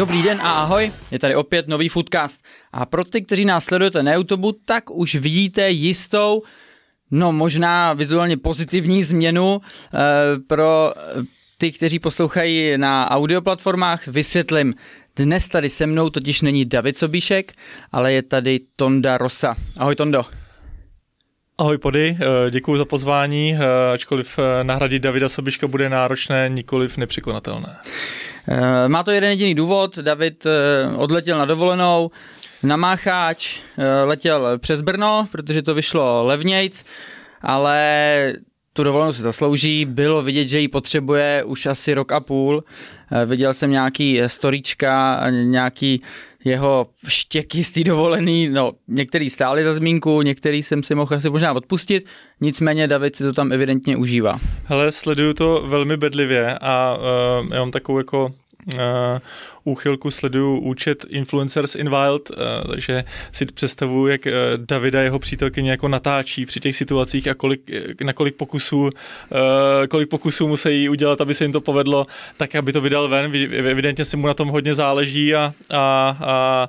Dobrý den a ahoj, je tady opět nový Foodcast. A pro ty, kteří nás sledujete na YouTube, tak už vidíte jistou, no možná vizuálně pozitivní změnu e, pro ty, kteří poslouchají na audioplatformách, vysvětlím. Dnes tady se mnou totiž není David Sobíšek, ale je tady Tonda Rosa. Ahoj Tondo. Ahoj Pody, eh, děkuji za pozvání, eh, ačkoliv nahradit Davida Sobiška bude náročné, nikoliv nepřekonatelné. Eh, má to jeden jediný důvod, David eh, odletěl na dovolenou, na Mácháč, eh, letěl přes Brno, protože to vyšlo levnějc, ale tu dovolenou si zaslouží, bylo vidět, že ji potřebuje už asi rok a půl. Viděl jsem nějaký storíčka, nějaký jeho štěky z té dovolený, no některý stáli za zmínku, některý jsem si mohl asi možná odpustit, nicméně David si to tam evidentně užívá. Hele, sleduju to velmi bedlivě a uh, já mám takovou jako uh, úchylku sleduju účet Influencers in Wild, eh, takže si představuju, jak eh, Davida jeho přítelkyně jako natáčí při těch situacích a kolik, eh, na kolik pokusů, kolik pokusů musí udělat, aby se jim to povedlo, tak aby to vydal ven. Evidentně se mu na tom hodně záleží a, a, a,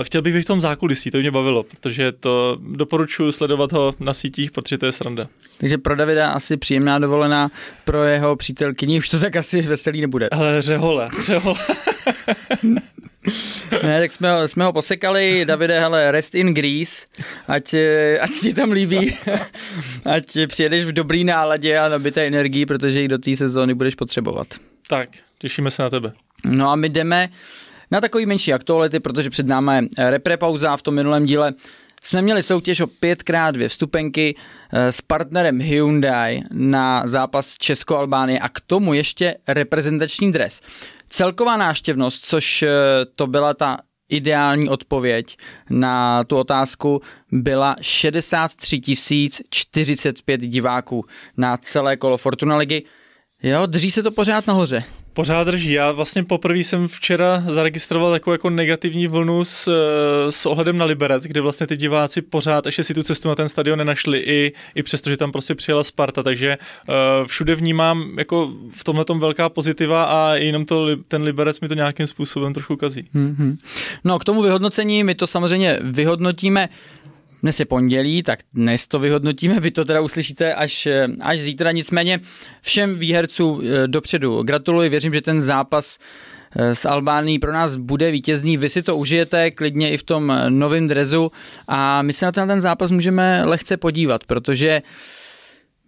a chtěl bych v tom zákulisí, to mě bavilo, protože to doporučuji sledovat ho na sítích, protože to je sranda. Takže pro Davida asi příjemná dovolená, pro jeho přítelkyni už to tak asi veselý nebude. Ale řehole, řehole. Ne, tak jsme ho, jsme ho posekali, Davide, hele, rest in Greece, ať, ať ti tam líbí, ať přijedeš v dobrý náladě a nabité energii, protože i do té sezóny budeš potřebovat. Tak, těšíme se na tebe. No a my jdeme na takový menší aktuality, protože před námi je repre pauza v tom minulém díle jsme měli soutěž o 5x2 vstupenky eh, s partnerem Hyundai na zápas Česko-Albánie a k tomu ještě reprezentační dres. Celková náštěvnost, což eh, to byla ta ideální odpověď na tu otázku, byla 63 045 diváků na celé kolo Fortuna ligy. Jo, drží se to pořád nahoře pořád drží. Já vlastně poprvé jsem včera zaregistroval takovou jako negativní vlnu s, eh, s ohledem na Liberec, kde vlastně ty diváci pořád ještě si tu cestu na ten stadion nenašli, i, i přesto, že tam prostě přijela Sparta, takže uh, všude vnímám jako v tomhle velká pozitiva a jenom to, ten Liberec mi to nějakým způsobem trochu kazí. Mm-hmm. No k tomu vyhodnocení my to samozřejmě vyhodnotíme dnes je pondělí, tak dnes to vyhodnotíme, vy to teda uslyšíte až, až zítra. Nicméně všem výhercům eh, dopředu gratuluji, věřím, že ten zápas eh, s Albánií pro nás bude vítězný. Vy si to užijete klidně i v tom eh, novém drezu a my se na ten, ten zápas můžeme lehce podívat, protože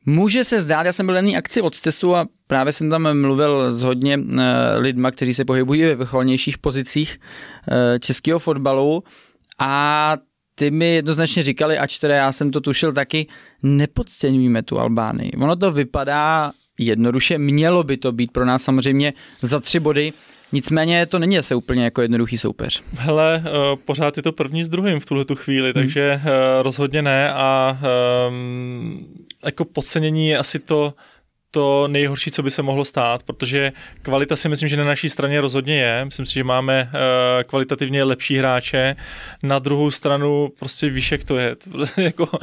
Může se zdát, já jsem byl na akci od CESu a právě jsem tam mluvil s hodně lidma, kteří se pohybují ve vrcholnějších pozicích českého fotbalu a ty mi jednoznačně říkali, ač teda já jsem to tušil taky, nepodceňujeme tu Albánii. Ono to vypadá jednoduše, mělo by to být pro nás samozřejmě za tři body, Nicméně to není asi úplně jako jednoduchý soupeř. Hele, uh, pořád je to první s druhým v tuhle tu chvíli, hmm. takže uh, rozhodně ne a um, jako podcenění je asi to to nejhorší, co by se mohlo stát, protože kvalita si myslím, že na naší straně rozhodně je. Myslím si, že máme uh, kvalitativně lepší hráče. Na druhou stranu prostě víš, jak to je. jako, uh,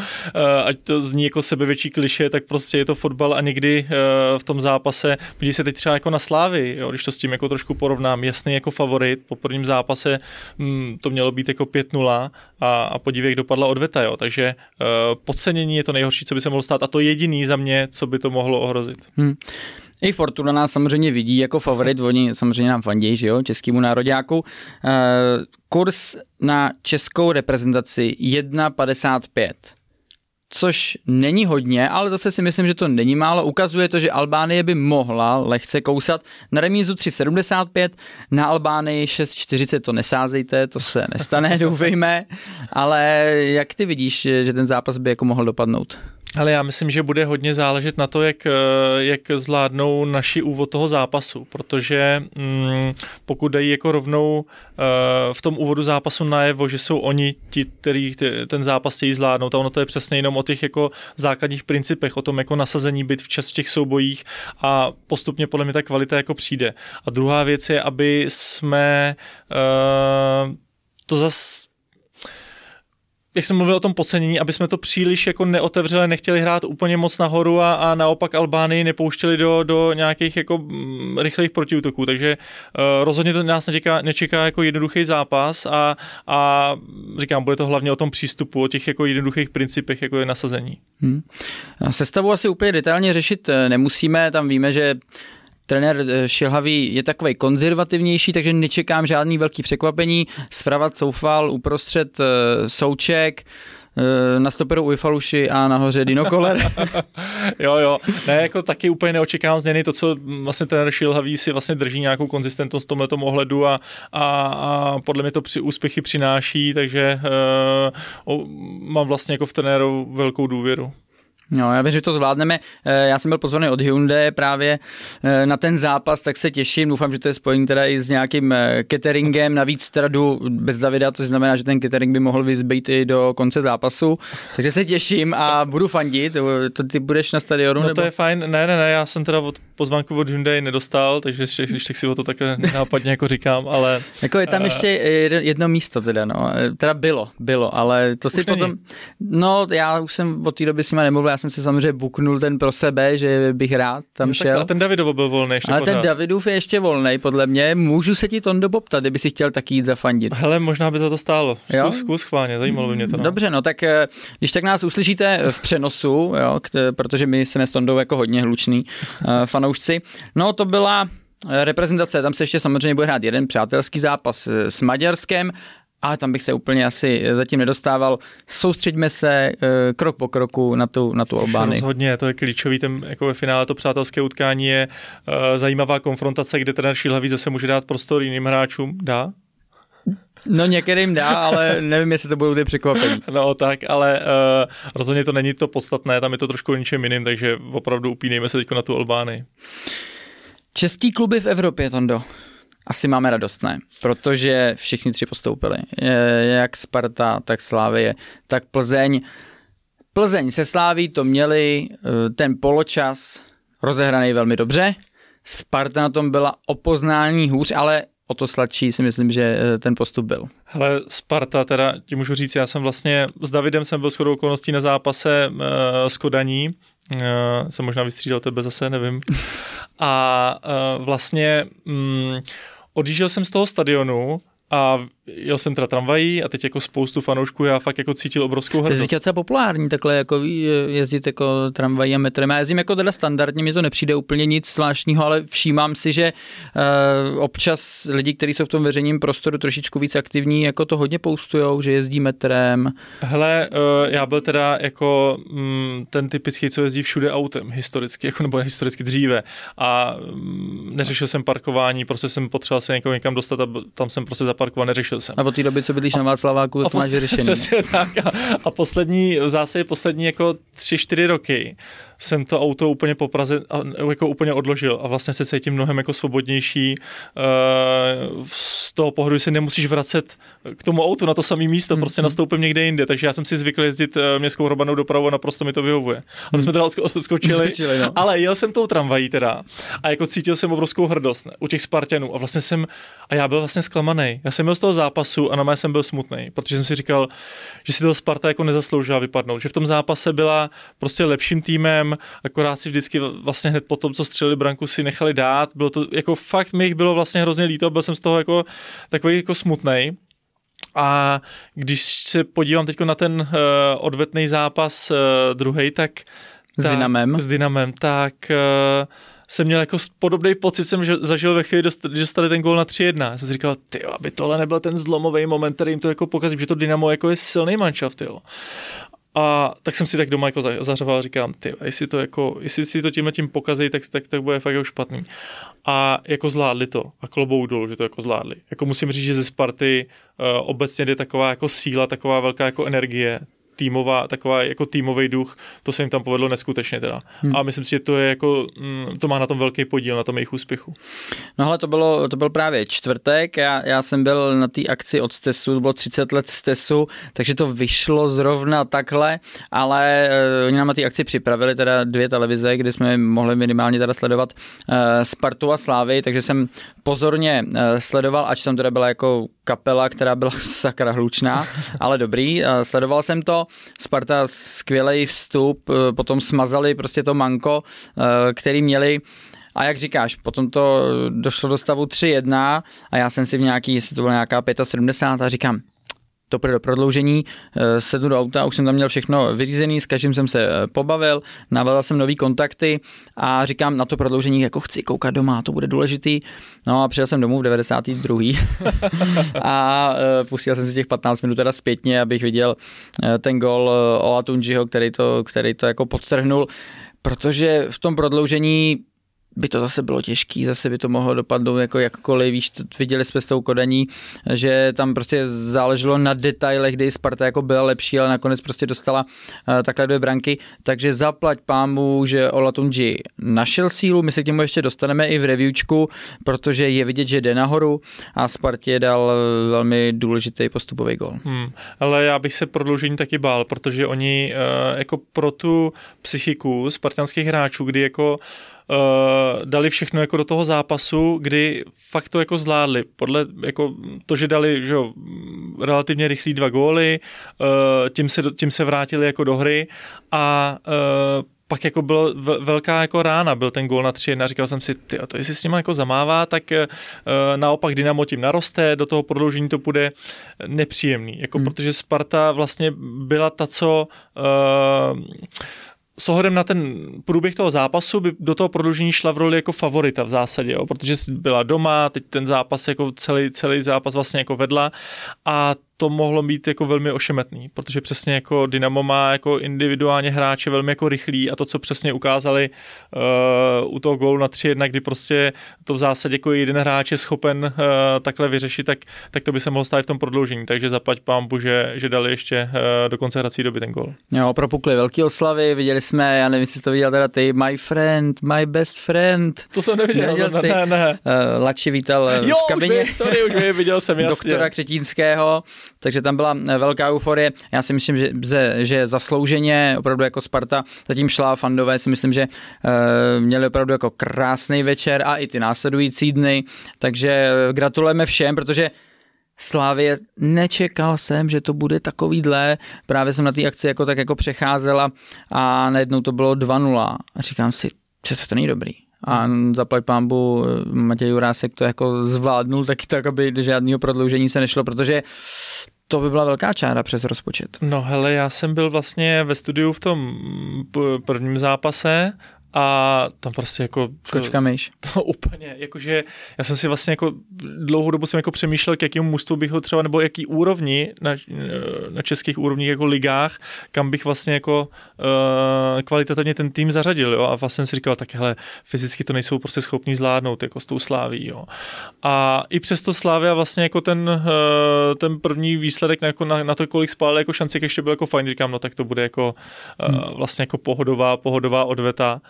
ať to zní jako sebevětší kliše, tak prostě je to fotbal a někdy uh, v tom zápase, podívej se teď třeba jako na Slávy, jo, když to s tím jako trošku porovnám, jasný jako favorit, po prvním zápase hm, to mělo být jako 5-0 a, a podívej, jak dopadla odveta, jo. takže uh, podcenění je to nejhorší, co by se mohlo stát a to jediný za mě, co by to mohlo ohrozit. Hmm. I Fortuna nás samozřejmě vidí jako favorit, oni samozřejmě nám fandějí, že jo, českýmu nároďáku. Uh, kurz na českou reprezentaci 1,55 což není hodně, ale zase si myslím, že to není málo. Ukazuje to, že Albánie by mohla lehce kousat. Na remízu 3,75, na Albánii 6,40 to nesázejte, to se nestane, doufejme. Ale jak ty vidíš, že ten zápas by jako mohl dopadnout? Ale já myslím, že bude hodně záležet na to, jak, eh, jak zvládnou naši úvod toho zápasu, protože mm, pokud dají jako rovnou uh, v tom úvodu zápasu najevo, že jsou oni ti, kteří ten zápas chtějí zvládnout a ono to je přesně jenom o těch jako základních principech, o tom jako nasazení byt v čas v těch soubojích a postupně podle mě ta kvalita jako přijde. A druhá věc je, aby jsme uh, to zase jak jsem mluvil o tom podcenění, aby jsme to příliš jako neotevřeli, nechtěli hrát úplně moc nahoru a, a naopak Albánii nepouštěli do, do nějakých jako mm, rychlých protiútoků, takže uh, rozhodně to nás nečeká, nečeká jako jednoduchý zápas a, a říkám, bude to hlavně o tom přístupu, o těch jako jednoduchých principech, jako je nasazení. Hmm. Sestavu asi úplně detailně řešit eh, nemusíme, tam víme, že trenér eh, Šilhavý je takový konzervativnější, takže nečekám žádný velký překvapení. Sfravat Soufal, uprostřed eh, Souček, eh, na stoperu Ujfaluši a nahoře Dino Koller. jo, jo. Ne, jako taky úplně neočekávám změny. To, co vlastně ten Šilhavý si vlastně drží nějakou konzistentnost v tomhle ohledu a, a, a, podle mě to při úspěchy přináší, takže uh, mám vlastně jako v trenéru velkou důvěru. No, já věřím, že to zvládneme. Eh, já jsem byl pozvaný od Hyundai právě eh, na ten zápas, tak se těším. Doufám, že to je spojení teda i s nějakým eh, cateringem. Navíc teda jdu bez Davida, to znamená, že ten catering by mohl vyzbýt i do konce zápasu. Takže se těším a budu fandit. To ty budeš na stadionu? No nebo? to je fajn. Ne, ne, ne, já jsem teda od pozvánku od Hyundai nedostal, takže když tak si o to tak nápadně jako říkám, ale... jako je tam uh, ještě jedno místo teda, no. Teda bylo, bylo, ale to si není. potom... No, já už jsem od té doby s nima nemluvil, já jsem si samozřejmě buknul ten pro sebe, že bych rád tam no, šel. Tak, ale ten Davidov byl volný ještě Ale pořád. ten Davidův je ještě volný, podle mě. Můžu se ti Tondo poptat, kdyby si chtěl taky jít zafandit. Hele, možná by to to stálo. Zkus, zkus chváně, zajímalo by mě to. No. Dobře, no tak eh, když tak nás uslyšíte v přenosu, jo, protože my jsme s Tondou jako hodně hluční eh, fanoušci. No to byla eh, reprezentace, tam se ještě samozřejmě bude hrát jeden přátelský zápas s Maďarskem ale tam bych se úplně asi zatím nedostával. Soustřeďme se eh, krok po kroku na tu, na tu Albány. Rozhodně, to je klíčový, ten, jako ve finále to přátelské utkání je uh, zajímavá konfrontace, kde ten Šilhavý zase může dát prostor jiným hráčům. Dá? No některým dá, ale nevím, jestli to budou ty překvapení. No tak, ale uh, rozhodně to není to podstatné, tam je to trošku ničem jiným, takže opravdu upínejme se teď na tu Albány. Český kluby v Evropě, Tondo asi máme radost, ne? Protože všichni tři postoupili. Jak Sparta, tak Slávie, tak Plzeň. Plzeň se Sláví to měli eh, ten poločas rozehraný velmi dobře. Sparta na tom byla o poznání hůř, ale o to sladší si myslím, že eh, ten postup byl. Hele, Sparta, teda ti můžu říct, já jsem vlastně s Davidem jsem byl shodou okolností na zápase uh, s Kodaní, uh, jsem možná vystřídal tebe zase, nevím. A uh, vlastně um, odjížděl jsem z toho stadionu a jel jsem teda tramvají a teď jako spoustu fanoušků já fakt jako cítil obrovskou hrdost. To je docela populární takhle jako jezdit jako tramvají a metrem. Já jezdím jako teda standardně, mi to nepřijde úplně nic zvláštního, ale všímám si, že uh, občas lidi, kteří jsou v tom veřejném prostoru trošičku víc aktivní, jako to hodně poustujou, že jezdí metrem. Hele, uh, já byl teda jako mm, ten typický, co jezdí všude autem, historicky, jako, nebo historicky dříve a mm, neřešil jsem parkování, prostě jsem potřeboval se někam, někam dostat a tam jsem prostě zaparkoval, neřešil řešil jsem. A od té doby, co bydlíš na Václaváku, to máš řešení. Přesně tak. A, a poslední, v zásadě poslední jako tři, čtyři roky jsem to auto úplně po Praze jako úplně odložil a vlastně se cítím mnohem jako svobodnější. Uh, z toho pohledu se nemusíš vracet k tomu autu na to samé místo, mm. prostě nastoupím někde jinde, takže já jsem si zvykl jezdit eh, městskou hromadnou dopravu a naprosto mi to vyhovuje. A to jsme teda odskočili, Skočili, no. ale jel jsem tou tramvají teda a jako cítil jsem obrovskou hrdost u těch Spartanů a vlastně jsem, a já byl vlastně zklamaný. Já jsem byl z toho zápasu a na mě jsem byl smutný, protože jsem si říkal, že si toho Sparta jako nezasloužila vypadnout, že v tom zápase byla prostě lepším týmem, akorát si vždycky vlastně hned po tom, co střelili branku, si nechali dát. Bylo to jako fakt, mi jich bylo vlastně hrozně líto, byl jsem z toho jako takový jako smutnej. A když se podívám teď na ten uh, odvetný zápas uh, druhý, tak, s Dynamem. S Dynamem, tak uh, jsem měl jako podobný pocit, jsem zažil ve chvíli, že dostali ten gól na 3-1. Já jsem říkal, ty aby tohle nebyl ten zlomový moment, který jim to jako pokazí, že to Dynamo jako je silný manšaft, jo. A tak jsem si tak doma jako zařval a říkám, ty, jestli to jako, jestli si to tímhle tím pokazí, tak, tak, tak bude fakt jako špatný. A jako zvládli to. A klobou dolů, že to jako zvládli. Jako musím říct, že ze Sparty uh, obecně jde taková jako síla, taková velká jako energie. Týmová, taková jako týmový duch, to se jim tam povedlo neskutečně teda. Hmm. A myslím si, že to je jako, mm, to má na tom velký podíl, na tom jejich úspěchu. No ale to bylo, to byl právě čtvrtek, já, já jsem byl na té akci od Stesu, to bylo 30 let Stesu, takže to vyšlo zrovna takhle, ale uh, oni nám na té akci připravili teda dvě televize, kde jsme mohli minimálně teda sledovat uh, Spartu a Slávy, takže jsem pozorně uh, sledoval, ač tam teda byla jako kapela, která byla sakra hlučná, ale dobrý, uh, sledoval jsem to, Sparta skvělý vstup, uh, potom smazali prostě to manko, uh, který měli. A jak říkáš, potom to došlo do stavu 3-1 a já jsem si v nějaký, jestli to byla nějaká 75 a říkám, to pro prodloužení, eh, sednu do auta, už jsem tam měl všechno vyřízený, s každým jsem se eh, pobavil, navázal jsem nový kontakty a říkám na to prodloužení, jako chci koukat doma, to bude důležitý. No a přijel jsem domů v 92. a eh, pustil jsem si těch 15 minut teda zpětně, abych viděl ten gol o Atunjiho, který to, který to jako podtrhnul, protože v tom prodloužení by to zase bylo těžký, zase by to mohlo dopadnout jako jakkoliv, víš, viděli jsme s tou Kodaní, že tam prostě záleželo na detailech, kdy Sparta jako byla lepší, ale nakonec prostě dostala uh, takhle dvě branky, takže zaplať pámu, že Olatunji našel sílu, my se k němu ještě dostaneme i v reviewčku, protože je vidět, že jde nahoru a Spartě dal velmi důležitý postupový gol. Hmm, ale já bych se prodloužení taky bál, protože oni uh, jako pro tu psychiku spartanských hráčů, kdy jako dali všechno jako do toho zápasu, kdy fakt to jako zvládli. Podle jako to, že dali že jo, relativně rychlý dva góly, uh, tím, se, tím se vrátili jako do hry a uh, pak jako bylo velká jako rána, byl ten gól na 3 a říkal jsem si, ty, to jestli s ním jako zamává, tak uh, naopak Dynamo tím naroste, do toho prodloužení to bude nepříjemný, jako hmm. protože Sparta vlastně byla ta, co uh, s ohledem na ten průběh toho zápasu by do toho prodloužení šla v roli jako favorita v zásadě, jo, protože byla doma, teď ten zápas jako celý, celý zápas vlastně jako vedla. A to mohlo být jako velmi ošemetný, protože přesně jako Dynamo má jako individuálně hráče velmi jako rychlý a to, co přesně ukázali uh, u toho gólu na 3-1, kdy prostě to v zásadě jako jeden hráč je schopen uh, takhle vyřešit, tak, tak to by se mohlo stát v tom prodloužení, takže zaplať pámbu, že, že dali ještě uh, do konce hrací doby ten gól. Jo, propukly velký oslavy, viděli jsme, já nevím, jestli to viděl teda ty, my friend, my best friend. To jsem neviděl, neviděl ne, ne, ne. Uh, Lači vítal jo, v kabině. Už vím, sorry, už vím, viděl jsem, jasně. Doktora Křetínského takže tam byla eh, velká euforie. Já si myslím, že, že zaslouženě opravdu jako Sparta zatím šla, fandové si myslím, že uh, měli opravdu jako krásný večer a i ty následující dny, takže eh, gratulujeme všem, protože Slávě nečekal jsem, že to bude takovýhle. Právě jsem na té akci jako tak jako přecházela a najednou to bylo 2-0. A říkám si, že to není dobrý a zaplať pámbu Matěj Jurásek to jako zvládnul taky tak, aby žádného prodloužení se nešlo, protože to by byla velká čára přes rozpočet. No hele, já jsem byl vlastně ve studiu v tom prvním zápase a tam prostě jako... Kočka myš. To úplně, jakože já jsem si vlastně jako dlouhou dobu jsem jako přemýšlel, k jakému mužstvu bych ho třeba, nebo jaký úrovni na, na českých úrovních jako ligách, kam bych vlastně jako uh, kvalitativně ten tým zařadil, jo, a vlastně jsem si říkal, tak hele, fyzicky to nejsou prostě schopní zvládnout, jako s tou sláví, jo. A i přesto Slávia vlastně jako ten, uh, ten první výsledek na, jako na, na, to, kolik spálil jako šanci, ještě byl jako fajn, říkám, no tak to bude jako uh, vlastně jako pohodová, pohodová odveta.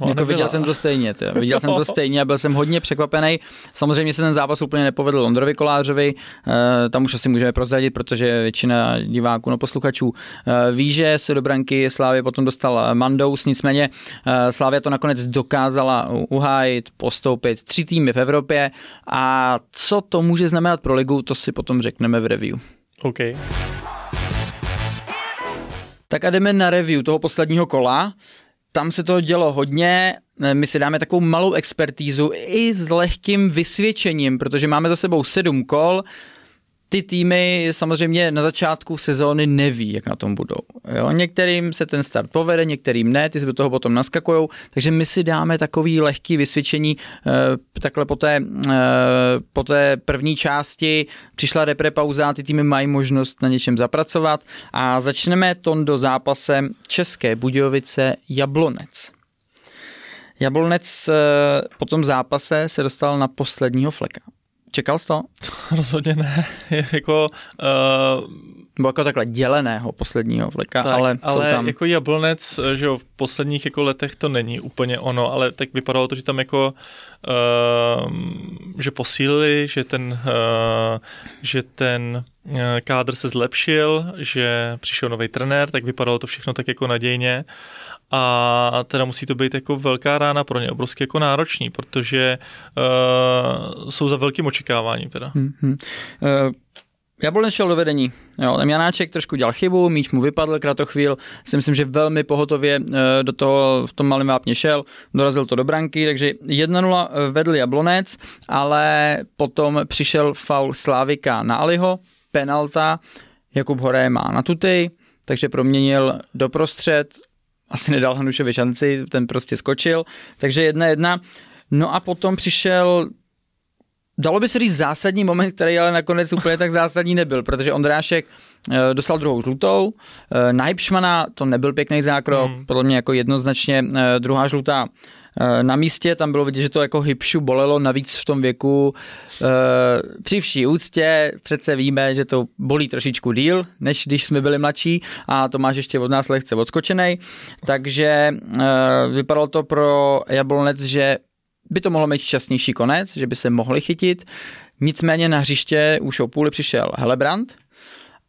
No, jako viděl jsem to stejně, tě. viděl jsem to stejně a byl jsem hodně překvapený. Samozřejmě se ten zápas úplně nepovedl Ondrovi Kolářovi, e, tam už asi můžeme prozradit, protože většina diváků, no posluchačů e, ví, že se do branky Slávě potom dostal Mandous, nicméně e, Slávě to nakonec dokázala uhájit, postoupit tři týmy v Evropě a co to může znamenat pro ligu, to si potom řekneme v review. OK. Tak a jdeme na review toho posledního kola tam se to dělo hodně, my si dáme takovou malou expertízu i s lehkým vysvědčením, protože máme za sebou sedm kol, ty týmy samozřejmě na začátku sezóny neví, jak na tom budou. Jo? Některým se ten start povede, některým ne, ty se do toho potom naskakují, takže my si dáme takový lehký vysvědčení e, takhle po té, e, po té první části. Přišla repre pauza, ty týmy mají možnost na něčem zapracovat a začneme do zápasem České Budějovice Jablonec. Jablonec e, po tom zápase se dostal na posledního fleka. Čekal jsi to? Rozhodně ne. jako, uh, nebo jako takhle děleného posledního vleka, tak, ale, ale tam... jako jablonec, že jo, v posledních jako letech to není úplně ono, ale tak vypadalo to, že tam jako uh, že posílili, že ten, uh, že ten uh, kádr se zlepšil, že přišel nový trenér, tak vypadalo to všechno tak jako nadějně a teda musí to být jako velká rána pro ně, obrovsky jako náročný, protože uh, jsou za velkým očekáváním teda. Mm-hmm. Uh, Jablonec šel do vedení. Jo, tam Janáček trošku dělal chybu, míč mu vypadl kratochvíl, si myslím, že velmi pohotově eh, do toho v tom malém vápně šel, dorazil to do branky, takže 1-0 vedl Jablonec, ale potom přišel faul Slávika na Aliho, penalta, Jakub Horé má na tuty, takže proměnil doprostřed, asi nedal Hanušovi šanci, ten prostě skočil, takže jedna jedna. No a potom přišel dalo by se říct zásadní moment, který ale nakonec úplně tak zásadní nebyl, protože Ondrášek eh, dostal druhou žlutou, eh, na Hipšmana to nebyl pěkný zákrok, hmm. podle mě jako jednoznačně eh, druhá žlutá na místě, tam bylo vidět, že to jako Hipšu bolelo, navíc v tom věku. Při vší úctě přece víme, že to bolí trošičku díl, než když jsme byli mladší a to máš ještě od nás lehce odskočený. Takže vypadalo to pro Jablonec, že by to mohlo mít šťastnější konec, že by se mohli chytit. Nicméně na hřiště už o půli přišel Helebrand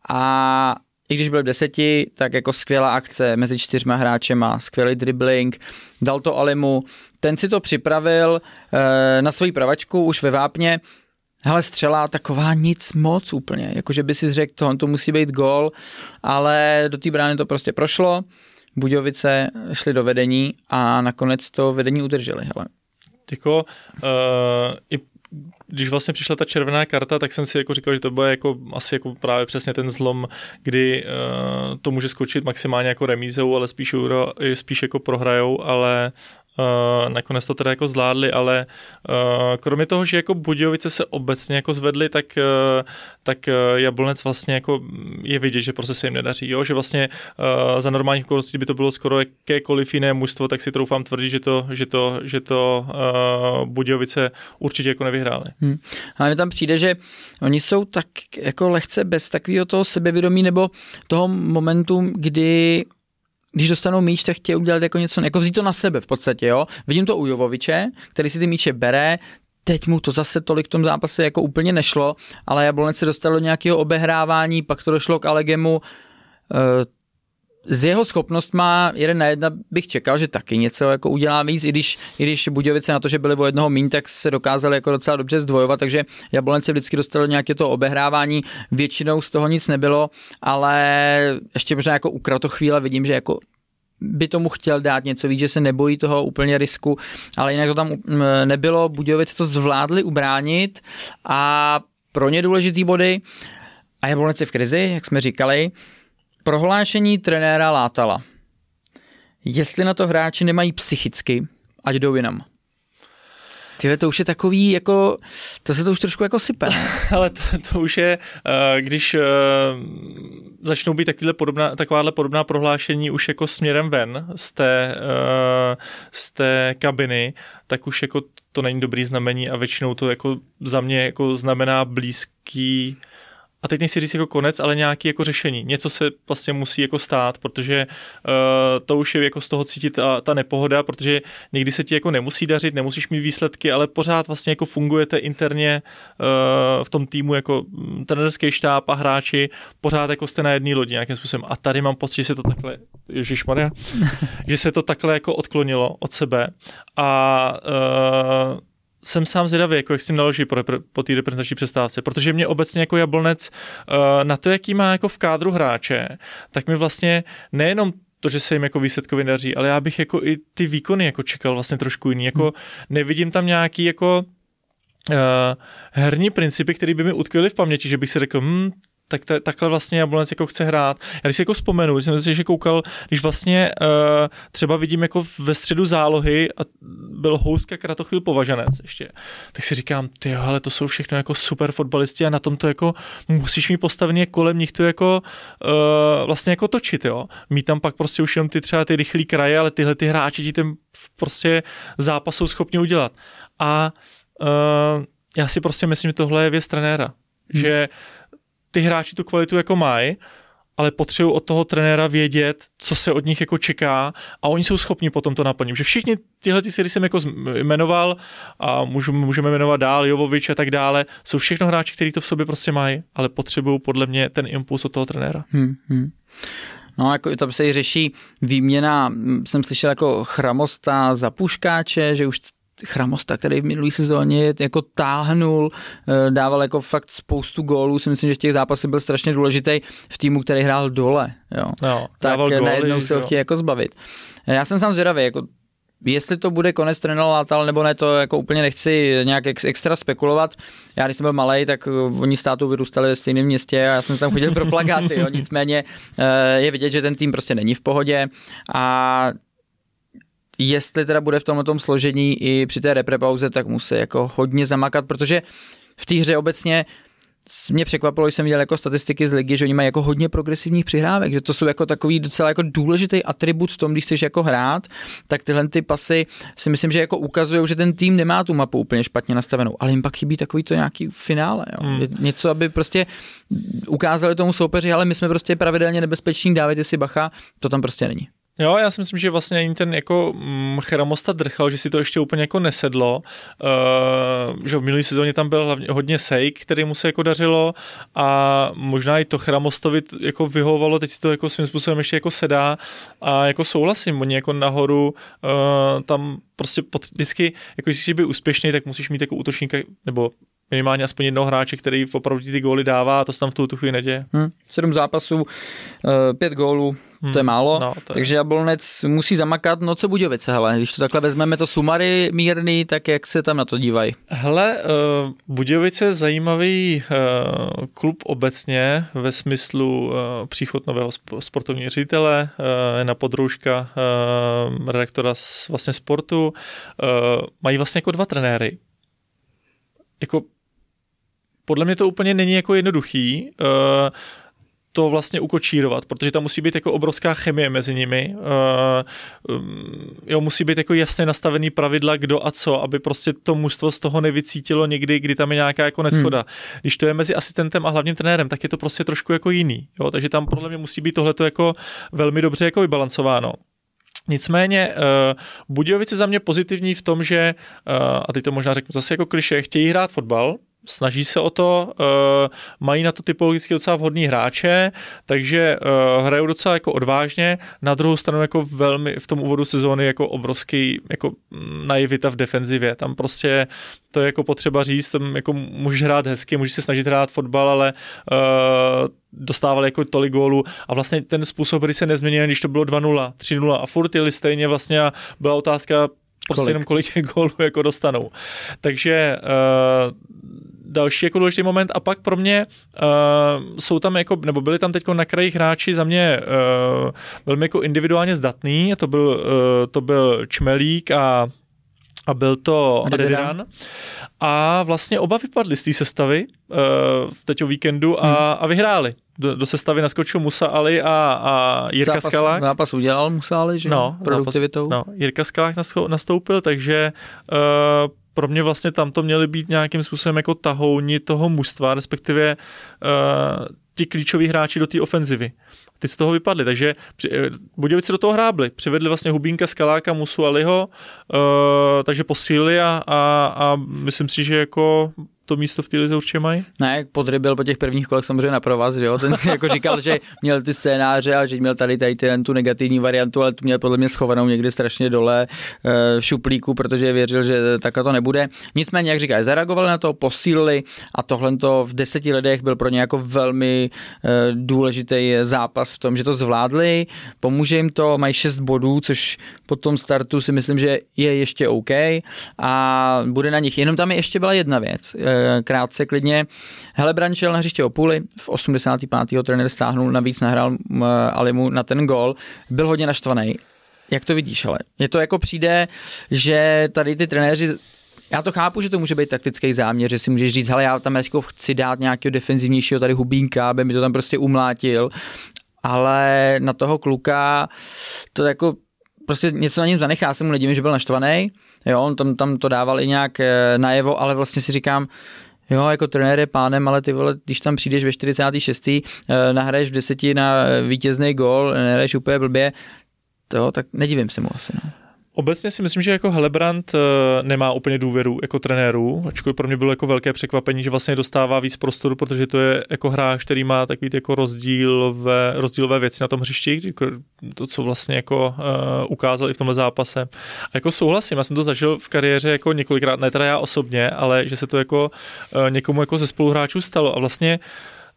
a i když byl v deseti, tak jako skvělá akce mezi čtyřma hráčema, skvělý dribbling, dal to Alimu, ten si to připravil e, na svoji pravačku už ve Vápně, hele, střela taková nic moc úplně, jakože by si řekl, tohle to musí být gol, ale do té brány to prostě prošlo, Budějovice šli do vedení a nakonec to vedení udrželi, hele. Jako uh, i když vlastně přišla ta červená karta, tak jsem si jako říkal, že to bude jako asi jako právě přesně ten zlom, kdy uh, to může skočit maximálně jako remízou, ale spíš, spíš jako prohrajou, ale Uh, nakonec to teda jako zvládli, ale uh, kromě toho, že jako Budějovice se obecně jako zvedly, tak, uh, tak Jablonec vlastně jako je vidět, že prostě se jim nedaří, jo? že vlastně za normálních okolností by to bylo skoro jakékoliv jiné mužstvo, tak si troufám tvrdit, že to, že to, že to Budějovice určitě jako nevyhráli. Hmm. Ale mi tam přijde, že oni jsou tak jako lehce bez takového toho sebevědomí nebo toho momentu, kdy když dostanou míč, tak chtějí udělat jako něco, jako vzít to na sebe v podstatě, jo. Vidím to u Jovoviče, který si ty míče bere, teď mu to zase tolik v tom zápase jako úplně nešlo, ale Jablonec se dostal do nějakého obehrávání, pak to došlo k Alegemu, z jeho schopnostma jeden na jedna bych čekal, že taky něco jako udělá víc, i když, i když Budějovice na to, že byli o jednoho míň, tak se dokázali jako docela dobře zdvojovat, takže Jablonec vždycky dostal nějaké to obehrávání, většinou z toho nic nebylo, ale ještě možná jako u kratochvíle vidím, že jako by tomu chtěl dát něco víc, že se nebojí toho úplně risku, ale jinak to tam mm, nebylo, Budějovice to zvládli ubránit a pro ně důležitý body a Jablonec je v krizi, jak jsme říkali, Prohlášení trenéra Látala. Jestli na to hráči nemají psychicky, ať jdou jinam. Tyhle, to už je takový, jako, to se to už trošku jako sype. Ale to, to už je, uh, když uh, začnou být takovýhle podobná, takováhle podobná prohlášení už jako směrem ven z té, uh, z té kabiny, tak už jako to není dobrý znamení a většinou to jako za mě jako znamená blízký a teď nechci říct jako konec, ale nějaký jako řešení. Něco se vlastně musí jako stát, protože uh, to už je jako z toho cítit ta, ta nepohoda, protože někdy se ti jako nemusí dařit, nemusíš mít výsledky, ale pořád vlastně jako fungujete interně uh, v tom týmu jako mm, trenerský štáb a hráči, pořád jako jste na jedné lodi nějakým způsobem. A tady mám pocit, že se to takhle, Ježíš Maria, že se to takhle jako odklonilo od sebe a uh, jsem sám zvědavý, jako jak s tím naloží po, po té reprezentační přestávce, protože mě obecně jako jablonec uh, na to, jaký má jako v kádru hráče, tak mi vlastně nejenom to, že se jim jako výsledkově daří, ale já bych jako i ty výkony jako čekal vlastně trošku jiný. Jako hmm. nevidím tam nějaký jako uh, herní principy, které by mi utkvěly v paměti, že bych si řekl, hm, tak t- takhle vlastně Jablonec jako chce hrát. Já když si jako vzpomenu, jsem si že koukal, když vlastně uh, třeba vidím jako ve středu zálohy a byl Houska Kratochvíl považanec ještě, tak si říkám, ty ale to jsou všechno jako super fotbalisti a na tom to jako musíš mít postavený kolem nich to jako uh, vlastně jako točit, jo. Mít tam pak prostě už jenom ty třeba ty rychlý kraje, ale tyhle ty hráči ti ten prostě zápas jsou schopni udělat. A uh, já si prostě myslím, že tohle je věc trenéra. Hmm. Že ty hráči tu kvalitu jako mají, ale potřebují od toho trenéra vědět, co se od nich jako čeká a oni jsou schopni potom to naplnit. Že všichni tyhle, ty, který jsem jako jmenoval a můžeme, můžeme jmenovat dál, Jovovič a tak dále, jsou všechno hráči, kteří to v sobě prostě mají, ale potřebují podle mě ten impuls od toho trenéra. Hmm, hmm. No, jako tam se i řeší výměna, jsem slyšel jako chramosta za puškáče, že už Chramosta, který v minulý sezóně jako táhnul, eh, dával jako fakt spoustu gólů, si myslím, že v těch zápasech byl strašně důležitý v týmu, který hrál dole. Jo. No, tak góly, najednou se ho chtějí jako zbavit. Já jsem sám zvědavý, jako Jestli to bude konec trenéra Látal nebo ne, to jako úplně nechci nějak ex, extra spekulovat. Já když jsem byl malý, tak eh, oni státu vyrůstali ve stejném městě a já jsem tam chodil pro plagáty. Jo. Nicméně eh, je vidět, že ten tým prostě není v pohodě a jestli teda bude v tomhle složení i při té reprepauze, tak musí jako hodně zamakat, protože v té hře obecně mě překvapilo, že jsem viděl jako statistiky z ligy, že oni mají jako hodně progresivních přihrávek, že to jsou jako takový docela jako důležitý atribut v tom, když chceš jako hrát, tak tyhle ty pasy si myslím, že jako ukazují, že ten tým nemá tu mapu úplně špatně nastavenou, ale jim pak chybí takový to nějaký finále, jo. Hmm. něco, aby prostě ukázali tomu soupeři, ale my jsme prostě pravidelně nebezpeční, dávajte si bacha, to tam prostě není. Jo, já si myslím, že vlastně ani ten jako mm, Cheramosta drchal, že si to ještě úplně jako nesedlo, uh, že v minulý sezóně tam byl hlavně hodně Sejk, který mu se jako dařilo a možná i to Cheramostovi jako vyhovovalo, teď si to jako svým způsobem ještě jako sedá a jako souhlasím, oni jako nahoru uh, tam prostě pod, vždycky, jako když jsi být úspěšný, tak musíš mít jako útočníka, nebo minimálně aspoň jednoho hráče, který opravdu ty góly dává a to se tam v tu, tu chvíli neděje. Hmm. Sedm zápasů, eh, pět gólů, hmm. to je málo, no, to je. takže Jablonec musí zamakat, no co Budějovice, hele, když to takhle vezmeme to sumary mírný, tak jak se tam na to dívají? Hele, uh, Budějovice je zajímavý uh, klub obecně ve smyslu uh, příchod nového sportovního ředitele, uh, na podroužka uh, redaktora z vlastně sportu, uh, mají vlastně jako dva trenéry, jako podle mě to úplně není jako jednoduchý uh, to vlastně ukočírovat, protože tam musí být jako obrovská chemie mezi nimi. Uh, um, jo, musí být jako jasně nastavený pravidla, kdo a co, aby prostě to mužstvo z toho nevycítilo někdy, kdy tam je nějaká jako neschoda. Hmm. Když to je mezi asistentem a hlavním trenérem, tak je to prostě trošku jako jiný. Jo? Takže tam podle mě musí být tohleto jako velmi dobře jako vybalancováno. Nicméně uh, Budějovice za mě pozitivní v tom, že, uh, a teď to možná řeknu zase jako kliše, chtějí hrát fotbal, snaží se o to, uh, mají na to typologicky docela vhodný hráče, takže uh, hrajou docela jako odvážně, na druhou stranu jako velmi v tom úvodu sezóny jako obrovský jako naivita v defenzivě, tam prostě to je jako potřeba říct, tam jako můžeš hrát hezky, můžeš se snažit hrát fotbal, ale uh, dostával jako tolik gólů a vlastně ten způsob kdy se nezměnil, když to bylo 2-0, 3-0 a furt jeli stejně vlastně a byla otázka prostě kolik? jenom kolik těch gólů jako dostanou. Takže uh, další jako důležitý moment a pak pro mě uh, jsou tam jako, nebo byli tam teď na krajích hráči za mě uh, velmi jako individuálně zdatný, to byl, uh, to byl Čmelík a a byl to Adediran. A vlastně oba vypadli z té sestavy uh, teď o víkendu a, hmm. a vyhráli. Do, do sestavy naskočil Musa Ali a, a Jirka zápas, Skalák. Zápas udělal Musa Ali, že? No, produktivitou. Zápas, no, Jirka Skalák nastoupil, takže uh, pro mě vlastně tam to měly být nějakým způsobem jako tahouni toho mužstva, respektive uh, ti klíčoví hráči do té ofenzivy. Ty z toho vypadly, takže eh, Budějovice do toho hrábli. Přivedli vlastně Hubínka, Skaláka, Musu, Aliho, uh, takže posílili a, a, a myslím si, že jako to místo v té určitě mají? Ne, Podry byl po těch prvních kolech samozřejmě na provaz, že jo? Ten si jako říkal, že měl ty scénáře a že měl tady, tady ten, tu negativní variantu, ale tu měl podle mě schovanou někdy strašně dole eh, v šuplíku, protože věřil, že takhle to nebude. Nicméně, jak říkáš, zareagovali na to, posílili a tohle to v deseti lidech byl pro ně jako velmi eh, důležitý zápas v tom, že to zvládli, pomůže jim to, mají šest bodů, což po tom startu si myslím, že je ještě OK a bude na nich. Jenom tam je ještě byla jedna věc eh, krátce klidně. Hele Brančel na hřiště o půli, v 85. trenér stáhnul, navíc nahrál Alimu na ten gol, byl hodně naštvaný. Jak to vidíš, ale je to jako přijde, že tady ty trenéři já to chápu, že to může být taktický záměr, že si můžeš říct, hele, já tam jako chci dát nějakého defenzivnějšího tady hubínka, aby mi to tam prostě umlátil, ale na toho kluka to jako prostě něco na něm zanechá, se mu nedivím, že byl naštvaný. Jo, on tam, tam to dával i nějak eh, najevo, ale vlastně si říkám, Jo, jako trenér je pánem, ale ty vole, když tam přijdeš ve 46. Eh, nahraješ v deseti na vítězný gol, nehraješ úplně blbě, to, tak nedivím se mu asi. No. Obecně si myslím, že jako Helebrant uh, nemá úplně důvěru jako trenéru, ačkoliv pro mě bylo jako velké překvapení, že vlastně dostává víc prostoru, protože to je jako hráč, který má takový jako rozdílové, rozdílové věci na tom hřišti, jako to, co vlastně jako uh, ukázal i v tomhle zápase. A jako souhlasím, já jsem to zažil v kariéře jako několikrát, ne teda já osobně, ale že se to jako uh, někomu jako ze spoluhráčů stalo a vlastně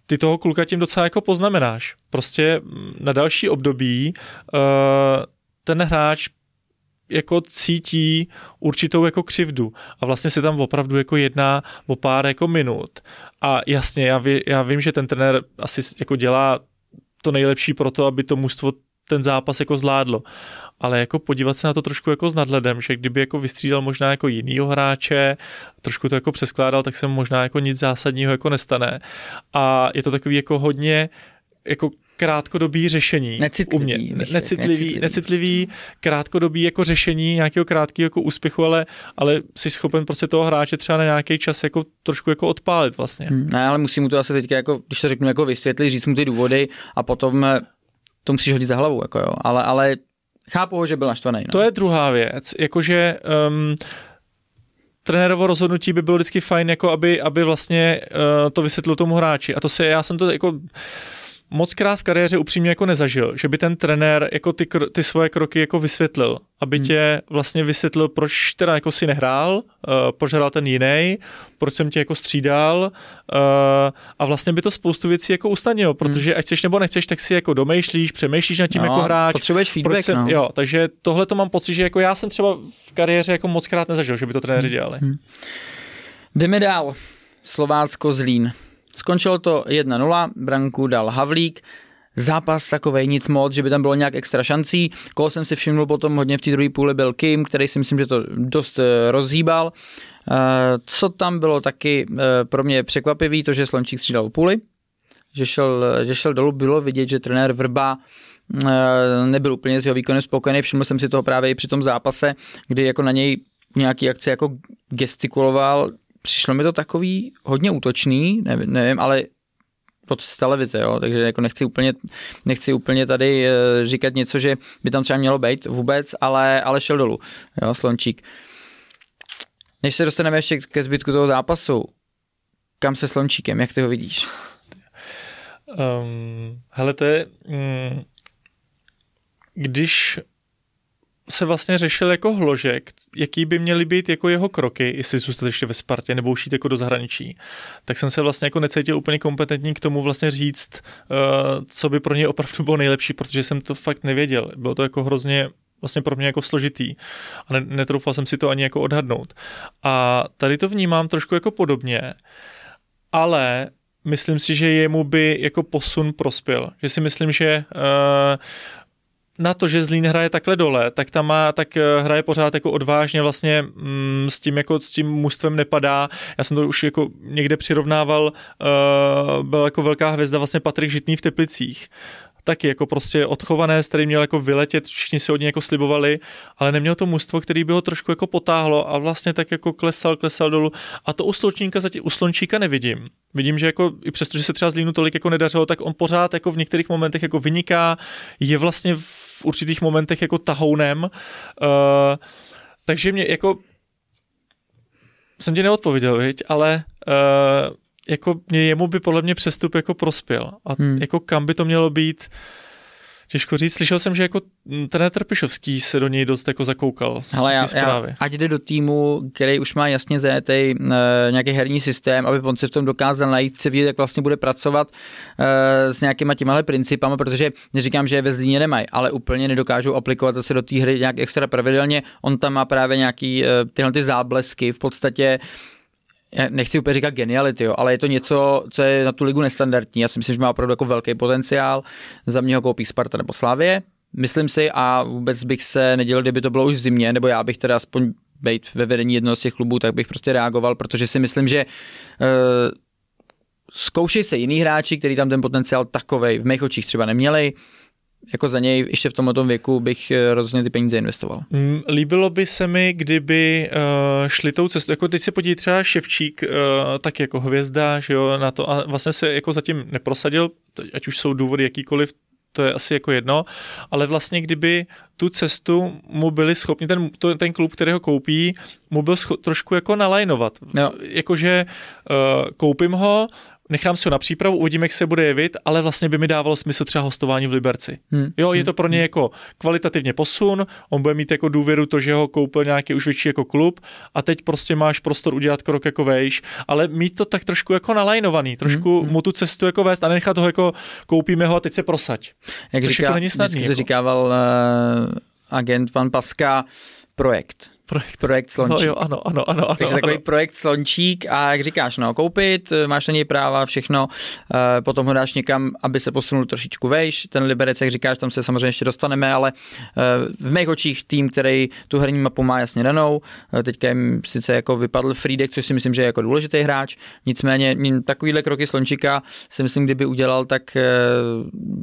ty toho kluka tím docela jako poznamenáš. Prostě na další období ten hráč jako cítí určitou jako křivdu a vlastně se tam opravdu jako jedná o pár jako minut a jasně, já, ví, já vím, že ten trenér asi jako dělá to nejlepší pro to, aby to mužstvo ten zápas jako zvládlo. Ale jako podívat se na to trošku jako s nadhledem, že kdyby jako vystřídal možná jako jinýho hráče, trošku to jako přeskládal, tak se možná jako nic zásadního jako nestane. A je to takový jako hodně jako krátkodobý řešení. Necitlivý. U mě. Necitlivý, necitlivý, necitlivý, krátkodobý jako řešení nějakého krátkého jako úspěchu, ale, ale jsi schopen prostě toho hráče třeba na nějaký čas jako trošku jako odpálit vlastně. Hmm, ne, ale musím mu to asi teďka jako, když to řeknu, jako vysvětlit, říct mu ty důvody a potom eh, to musíš hodit za hlavu, jako jo. Ale, ale chápu ho, že byl naštvaný. No. To je druhá věc, jakože um, trenérovo rozhodnutí by bylo vždycky fajn, jako aby, aby vlastně uh, to vysvětlil tomu hráči. A to se, já jsem to jako moc krát v kariéře upřímně jako nezažil, že by ten trenér jako ty, ty svoje kroky jako vysvětlil, aby hmm. tě vlastně vysvětlil, proč teda jako si nehrál, uh, proč hrál ten jiný, proč jsem tě jako střídal uh, a vlastně by to spoustu věcí jako usnadnilo, protože hmm. ať chceš nebo nechceš, tak si jako domýšlíš, přemýšlíš nad tím no, jako hráč. Potřebuješ feedback, jsem, no. Jo, takže tohle to mám pocit, že jako já jsem třeba v kariéře jako moc krát nezažil, že by to trenéři hmm. dělali. Hmm. Jdeme dál. Slovácko Zlín. Skončilo to 1-0, branku dal Havlík, zápas takovej nic moc, že by tam bylo nějak extra šancí. Koho jsem si všiml potom hodně v té druhé půli byl Kim, který si myslím, že to dost eh, rozhýbal. Eh, co tam bylo taky eh, pro mě překvapivý, to, že Slončík střídal půli, že šel, že šel dolů, bylo vidět, že trenér Vrba nebyl úplně s jeho výkonem spokojený. Všiml jsem si toho právě i při tom zápase, kdy jako na něj nějaký akce jako gestikuloval, přišlo mi to takový hodně útočný, nevím, nevím ale pod televize, jo, takže jako nechci úplně, nechci úplně tady eh, říkat něco, že by tam třeba mělo být vůbec, ale, ale šel dolů, jo, Slončík. Než se dostaneme ještě ke zbytku toho zápasu, kam se Slončíkem, jak ty ho vidíš? Um, hele, to je, mm, když se vlastně řešil jako hložek, jaký by měly být jako jeho kroky, jestli zůstat ještě ve Spartě nebo už jít jako do zahraničí, tak jsem se vlastně jako necítil úplně kompetentní k tomu vlastně říct, uh, co by pro něj opravdu bylo nejlepší, protože jsem to fakt nevěděl. Bylo to jako hrozně vlastně pro mě jako složitý a netroufal jsem si to ani jako odhadnout. A tady to vnímám trošku jako podobně, ale myslím si, že jemu by jako posun prospěl. Že si myslím, že uh, na to, že Zlín hraje takhle dole, tak tam má, tak eh, hraje pořád jako odvážně vlastně mm, s tím jako s tím mužstvem nepadá. Já jsem to už jako někde přirovnával, uh, byl jako velká hvězda vlastně Patrik Žitný v Teplicích taky jako prostě odchované, s kterým měl jako vyletět, všichni si od něj jako slibovali, ale neměl to mužstvo, který by ho trošku jako potáhlo a vlastně tak jako klesal, klesal dolů. A to u Slončíka, zatím, u Slončíka nevidím. Vidím, že jako i přesto, že se třeba z Línu tolik jako nedařilo, tak on pořád jako v některých momentech jako vyniká, je vlastně určitých momentech jako tahounem. Uh, takže mě jako jsem ti neodpověděl, viď? ale uh, jako mě, jemu by podle mě přestup jako prospěl. A hmm. jako kam by to mělo být, Těžko říct, slyšel jsem, že jako trenér Trpišovský se do něj dost jako zakoukal. Hele, já, já, ať jde do týmu, který už má jasně zajetý uh, nějaký herní systém, aby on se v tom dokázal najít, se vidět, jak vlastně bude pracovat uh, s nějakýma těmahle principama, protože neříkám, že je ve Zlíně nemají, ale úplně nedokážou aplikovat zase do té hry nějak extra pravidelně. On tam má právě nějaký uh, tyhle ty záblesky, v podstatě nechci úplně říkat geniality, jo, ale je to něco, co je na tu ligu nestandardní. Já si myslím, že má opravdu jako velký potenciál. Za mě ho koupí Sparta nebo Slavě. Myslím si a vůbec bych se nedělal, kdyby to bylo už v zimě, nebo já bych teda aspoň být ve vedení jednoho z těch klubů, tak bych prostě reagoval, protože si myslím, že uh, zkoušej se jiný hráči, kteří tam ten potenciál takovej v mých očích třeba neměli. Jako za něj ještě v tomto věku bych eh, rozhodně ty peníze investoval. Mm, líbilo by se mi, kdyby uh, šli tou cestou, jako teď se podívej třeba Ševčík, uh, tak jako hvězda, že jo, na to a vlastně se jako zatím neprosadil, ať už jsou důvody jakýkoliv, to je asi jako jedno, ale vlastně kdyby tu cestu mu byli schopni, ten, ten klub, který ho koupí, mu byl scho- trošku jako nalajnovat. Jo. Jakože uh, koupím ho, nechám si ho na přípravu, uvidím, jak se bude jevit, ale vlastně by mi dávalo smysl třeba hostování v Liberci. Hmm. Jo, je to pro ně jako kvalitativně posun, on bude mít jako důvěru to, že ho koupil nějaký už větší jako klub a teď prostě máš prostor udělat krok jako vejš, ale mít to tak trošku jako nalajnovaný, trošku hmm. mu tu cestu jako vést a nenechat toho jako koupíme ho a teď se prosaď. Jak Což říká, jako není snadný. to Jako. říkával uh, agent pan Paska, projekt. Projekt. Projekt Slončík. No jo, ano, ano, ano. ano Takže takový ano. projekt Slončík a jak říkáš, no, koupit, máš na něj práva, všechno, eh, potom ho dáš někam, aby se posunul trošičku vejš. Ten Liberec, jak říkáš, tam se samozřejmě ještě dostaneme, ale eh, v mých očích tým, který tu herní mapu má jasně danou, eh, teďka jim sice jako vypadl Friedek, což si myslím, že je jako důležitý hráč, nicméně ním takovýhle kroky Slončíka si myslím, kdyby udělal, tak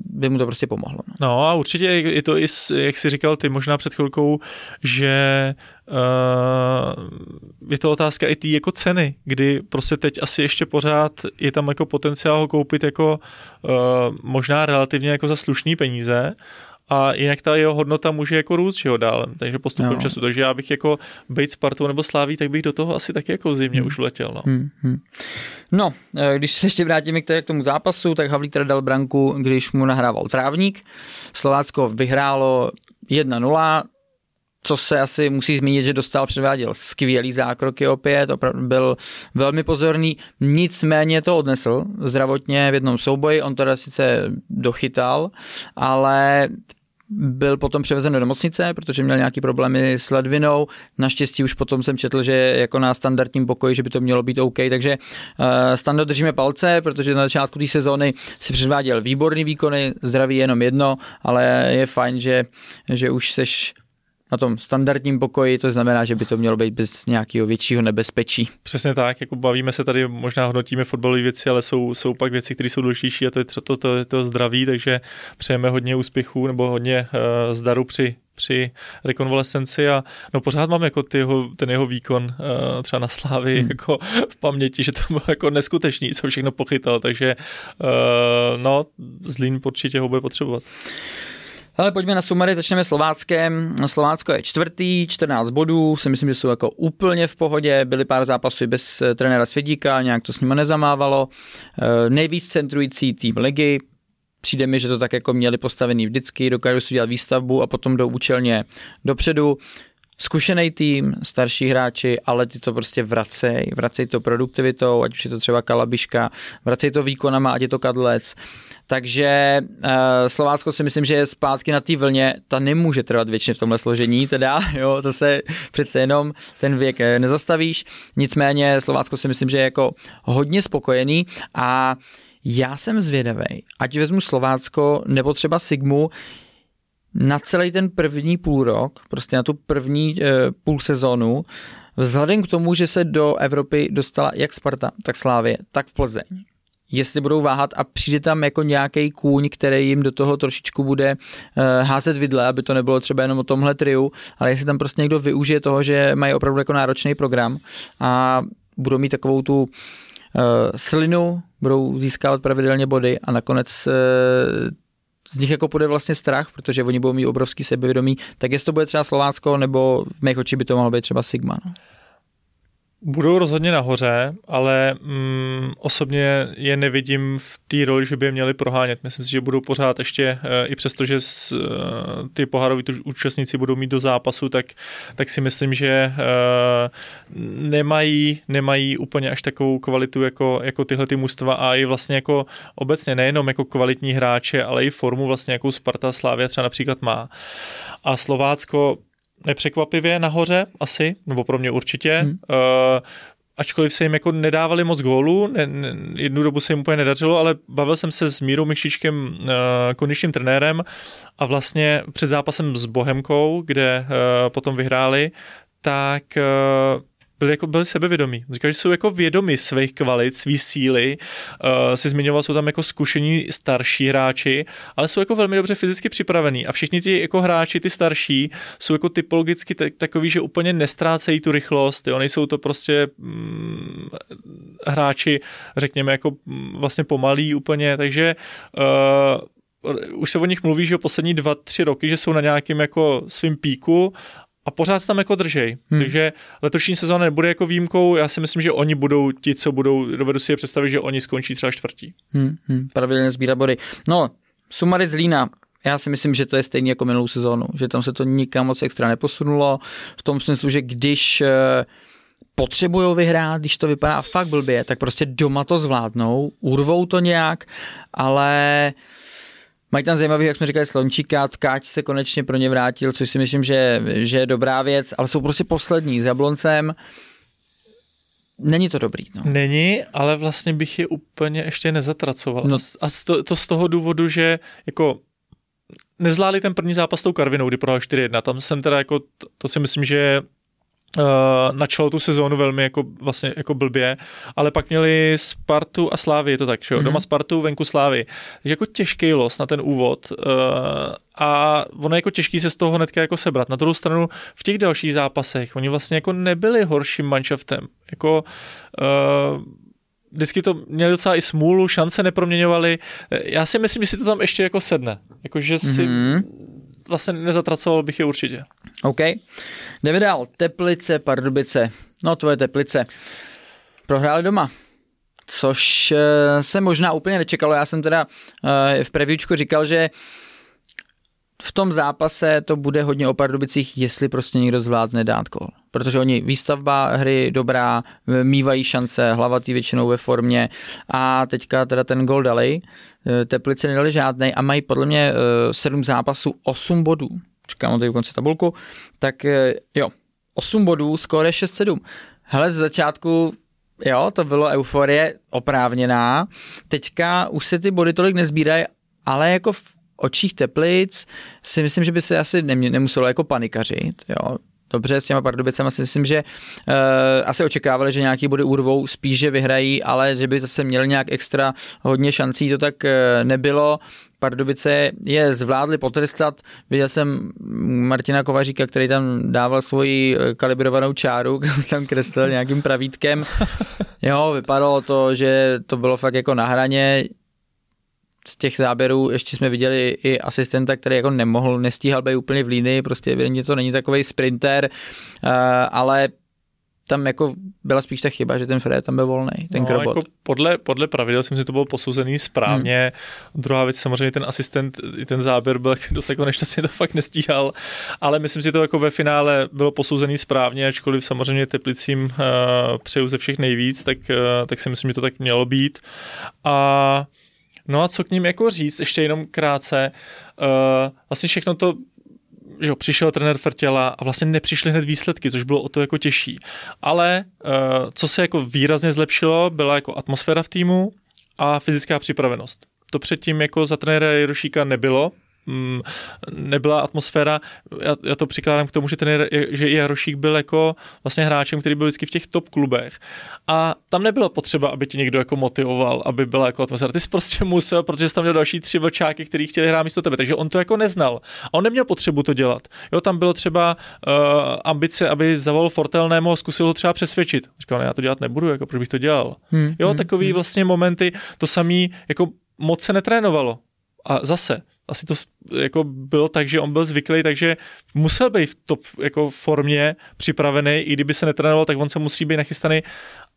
by mu to prostě pomohlo. No. No a určitě je to i, jak jsi říkal ty možná před chvilkou, že uh, je to otázka i té jako ceny, kdy prostě teď asi ještě pořád je tam jako potenciál ho koupit jako uh, možná relativně jako za slušný peníze, a jinak ta jeho hodnota může jako růst, že jo, dál, takže postupem Jo. času. Takže já bych jako být Spartou nebo Sláví, tak bych do toho asi taky jako v zimě už vletěl. No. Hmm, hmm. No, eh, když se ještě vrátíme k tomu zápasu, tak Havlík teda dal branku, když mu nahrával trávník. Slovácko vyhrálo 1-0, co se asi musí zmínit, že dostal, předváděl skvělý zákroky opět, opravdu byl velmi pozorný, nicméně to odnesl zdravotně v jednom souboji, on teda sice dochytal, ale byl potom převezen do nemocnice, protože měl nějaký problémy s ledvinou. Naštěstí už potom jsem četl, že jako na standardním pokoji, že by to mělo být OK, takže uh, standard držíme palce, protože na začátku té sezóny si předváděl výborný výkony, zdraví je jenom jedno, ale je fajn, že, že už seš na tom standardním pokoji, to znamená, že by to mělo být bez nějakého většího nebezpečí. Přesně tak, jako bavíme se tady, možná hodnotíme fotbalové věci, ale jsou, jsou pak věci, které jsou důležitější a to je to, to, to, to zdraví, takže přejeme hodně úspěchů nebo hodně uh, zdaru při při rekonvalescenci a no pořád mám jako ty jeho, ten jeho výkon uh, třeba na Slávy hmm. jako v paměti, že to bylo jako neskutečný, co všechno pochytal, takže uh, no Zlín určitě ho bude potřebovat. Ale pojďme na sumary, začneme Slováckem. Slovácko je čtvrtý, 14 bodů, si myslím, že jsou jako úplně v pohodě. Byly pár zápasů i bez eh, trenéra Svědíka, nějak to s nimi nezamávalo. Eh, Nejvíc centrující tým ligy, přijde mi, že to tak jako měli postavený vždycky, dokážou si dělat výstavbu a potom jdou účelně dopředu. Zkušený tým, starší hráči, ale ty to prostě vracej, vracej to produktivitou, ať už je to třeba Kalabiška, vracej to výkonama, ať je to Kadlec. Takže uh, Slovácko si myslím, že je zpátky na té vlně, ta nemůže trvat věčně v tomhle složení, teda, jo, to se přece jenom ten věk eh, nezastavíš. Nicméně Slovácko si myslím, že je jako hodně spokojený a já jsem zvědavý, ať vezmu Slovácko nebo třeba Sigmu, na celý ten první půl rok, prostě na tu první e, půl sezónu, vzhledem k tomu, že se do Evropy dostala jak Sparta, tak Slávě, tak v Plzeň. Jestli budou váhat a přijde tam jako nějaký kůň, který jim do toho trošičku bude e, házet vidle, aby to nebylo třeba jenom o tomhle triu, ale jestli tam prostě někdo využije toho, že mají opravdu jako náročný program a budou mít takovou tu uh, slinu, budou získávat pravidelně body a nakonec uh, z nich jako půjde vlastně strach, protože oni budou mít obrovský sebevědomí, tak jestli to bude třeba Slovácko, nebo v mých očích by to mohlo být třeba Sigma. No. Budou rozhodně nahoře, ale mm, osobně je nevidím v té roli, že by je měli prohánět. Myslím si, že budou pořád ještě, e, i přesto, že s, e, ty pohároví účastníci budou mít do zápasu, tak, tak si myslím, že e, nemají, nemají úplně až takovou kvalitu jako, jako tyhle ty mužstva a i vlastně jako obecně nejenom jako kvalitní hráče, ale i formu vlastně, jakou Sparta Slávia třeba například má. A Slovácko nepřekvapivě nahoře asi, nebo pro mě určitě. Hmm. Uh, ačkoliv se jim jako nedávali moc gólů, ne, ne, jednu dobu se jim úplně nedařilo, ale bavil jsem se s Mírou Mikšičkem, uh, kondičním trenérem a vlastně před zápasem s Bohemkou, kde uh, potom vyhráli, tak uh, byli, jako, byli sebevědomí. Říkali, že jsou jako vědomi svých kvalit, svý síly. Uh, si zmiňoval, jsou tam jako zkušení starší hráči, ale jsou jako velmi dobře fyzicky připravení. A všichni ti jako hráči, ty starší, jsou jako typologicky t- takový, že úplně nestrácejí tu rychlost. Jo? Nejsou to prostě mm, hráči, řekněme, jako mm, vlastně pomalí úplně. Takže uh, už se o nich mluví, že poslední dva, tři roky, že jsou na nějakém jako svým píku a pořád se tam jako držej. Hmm. Takže letošní sezóna nebude jako výjimkou, já si myslím, že oni budou ti, co budou, dovedu si je představit, že oni skončí třeba čtvrtí. Hmm, hmm, pravidelně sbírat body. No, Sumary z Lína, já si myslím, že to je stejně jako minulou sezónu, že tam se to nikam moc extra neposunulo, v tom smyslu, že když uh, potřebují vyhrát, když to vypadá fakt blbě, tak prostě doma to zvládnou, urvou to nějak, ale uh, Mají tam zajímavý, jak jsme říkali, Slončíka, Tkáč se konečně pro ně vrátil, což si myslím, že, že je dobrá věc, ale jsou prostě poslední s Jabloncem. Není to dobrý. No. Není, ale vlastně bych je úplně ještě nezatracoval. No. A to, to z toho důvodu, že jako nezvládli ten první zápas s tou Karvinou, kdy prohrál 4-1. Tam jsem teda jako, to, to si myslím, že uh, načalo tu sezónu velmi jako, vlastně jako blbě, ale pak měli Spartu a Slávy, je to tak, že jo? Mm-hmm. Doma Spartu, venku Slávy. Takže jako těžký los na ten úvod uh, a ono je jako těžký se z toho hnedka jako sebrat. Na druhou stranu v těch dalších zápasech oni vlastně jako nebyli horším manšaftem. Jako uh, vždycky to měli docela i smůlu, šance neproměňovali. Já si myslím, že si to tam ještě jako sedne. Jako, že si mm-hmm. vlastně nezatracoval bych je určitě. OK. Jdeme dál. Teplice, Pardubice. No, tvoje Teplice. Prohráli doma. Což uh, se možná úplně nečekalo. Já jsem teda uh, v previewčku říkal, že v tom zápase to bude hodně o Pardubicích, jestli prostě někdo zvládne dát kol. Protože oni výstavba hry dobrá, mývají šance, hlavatý většinou ve formě a teďka teda ten gol dali, eh, Teplice nedali žádnej a mají podle mě sedm zápasů, osm bodů čekám tady u konce tabulku, tak eh, jo, 8 bodů, skóre 6-7. Hele, z začátku jo, to bylo euforie oprávněná. Teďka už se ty body tolik nezbírají, ale jako v očích Teplic si myslím, že by se asi nemuselo jako panikařit, jo. Dobře, s těma Pardubicama si myslím, že uh, asi očekávali, že nějaký body urvou, spíš, že vyhrají, ale že by zase měli nějak extra hodně šancí, to tak uh, nebylo. Pardubice je zvládli potrestat. Viděl jsem Martina Kovaříka, který tam dával svoji eh, kalibrovanou čáru, kterou tam kreslil nějakým pravítkem. Jo, vypadalo to, že to bylo fakt jako na hraně. Z těch záběrů ještě jsme viděli i asistenta, který jako nemohl, nestíhal být úplně v línii, prostě evidentně to není takový sprinter, eh, ale tam jako byla spíš ta chyba, že ten Fred tam byl volný, ten no, Jako podle, podle pravidel jsem si to byl posouzený správně. Hmm. Druhá věc, samozřejmě ten asistent, i ten záběr byl dost jako nešťastně, to fakt nestíhal, ale myslím si to jako ve finále bylo posouzený správně, ačkoliv samozřejmě Teplicím uh, přeju ze všech nejvíc, tak, uh, tak si myslím, že to tak mělo být. A No a co k ním jako říct, ještě jenom krátce, uh, vlastně všechno to že jo, přišel trenér Frtěla a vlastně nepřišly hned výsledky, což bylo o to jako těžší. Ale uh, co se jako výrazně zlepšilo, byla jako atmosféra v týmu a fyzická připravenost. To předtím jako za trenéra Jirošíka nebylo, Mm, nebyla atmosféra. Já, já to přikládám k tomu, že, ten, že Jarošík byl jako vlastně hráčem, který byl vždycky v těch top klubech a tam nebylo potřeba, aby ti někdo jako motivoval, aby byla jako atmosféra. Ty jsi prostě musel, protože jsi tam měl další tři vlčáky, kteří chtěli hrát místo tebe, takže on to jako neznal. A on neměl potřebu to dělat. Jo, tam bylo třeba uh, ambice, aby zavolal Fortelnému a zkusil ho třeba přesvědčit. Říkal, já to dělat nebudu, jako proč bych to dělal. Hmm, jo, hmm, takový hmm. vlastně momenty, to samý jako moc se netrénovalo. A zase, asi to jako bylo tak, že on byl zvyklý, takže musel být v top jako formě připravený, i kdyby se netrénoval, tak on se musí být nachystaný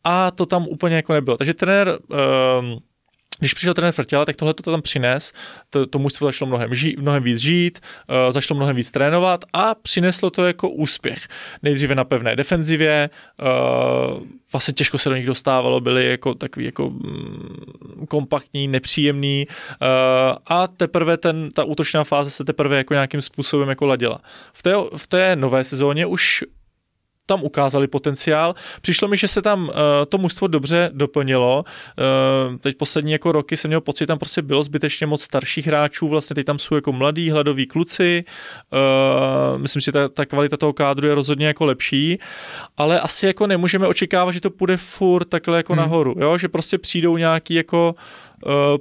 a to tam úplně jako nebylo. Takže trenér um, když přišel trenér Frtěla, tak tohle to tam přines, to, to mužstvo začalo mnohem, žít, mnohem víc žít, uh, začalo mnohem víc trénovat a přineslo to jako úspěch. Nejdříve na pevné defenzivě, uh, vlastně těžko se do nich dostávalo, byli jako takový jako mm, kompaktní, nepříjemný uh, a teprve ten, ta útočná fáze se teprve jako nějakým způsobem jako ladila. V té, v té nové sezóně už tam ukázali potenciál. Přišlo mi, že se tam uh, to mužstvo dobře doplnilo. Uh, teď poslední jako roky jsem měl pocit, tam prostě bylo zbytečně moc starších hráčů, vlastně teď tam jsou jako mladí, hladoví kluci. Uh, myslím si, že ta, ta kvalita toho kádru je rozhodně jako lepší, ale asi jako nemůžeme očekávat, že to půjde furt takhle jako hmm. nahoru, jo? že prostě přijdou nějaký jako uh,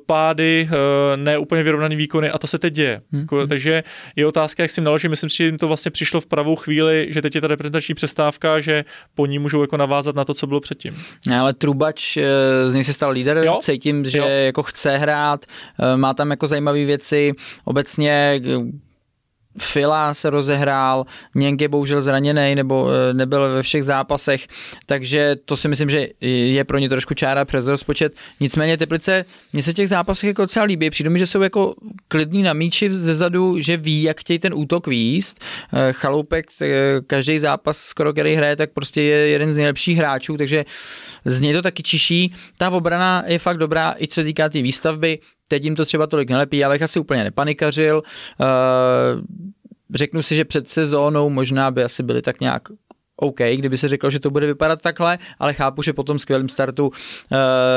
pády, uh, ne úplně vyrovnaný výkony a to se teď děje. Hmm. Jako, takže je otázka, jak si naloží. Myslím si, že jim to vlastně přišlo v pravou chvíli, že teď je ta reprezentační přestávka, že po ní můžou jako navázat na to, co bylo předtím. Ne, ale Trubač, eh, z něj se stal líder, jo? cítím, že jo. jako chce hrát, má tam jako zajímavé věci, obecně Fila se rozehrál, Něnk je bohužel zraněný nebo eh, nebyl ve všech zápasech, takže to si myslím, že je pro ně trošku čára přes rozpočet. Nicméně Teplice, mně se těch zápasech jako docela líbí, přijde mi, že jsou jako klidní na míči ze zadu, že ví, jak chtějí ten útok výst. Eh, Chaloupek, eh, každý zápas skoro, který hraje, tak prostě je jeden z nejlepších hráčů, takže z něj to taky čiší. Ta obrana je fakt dobrá, i co týká té tý výstavby. Teď jim to třeba tolik nelepí, já bych asi úplně nepanikařil. Uh, řeknu si, že před sezónou možná by asi byli tak nějak OK, kdyby se řeklo, že to bude vypadat takhle, ale chápu, že po tom skvělém startu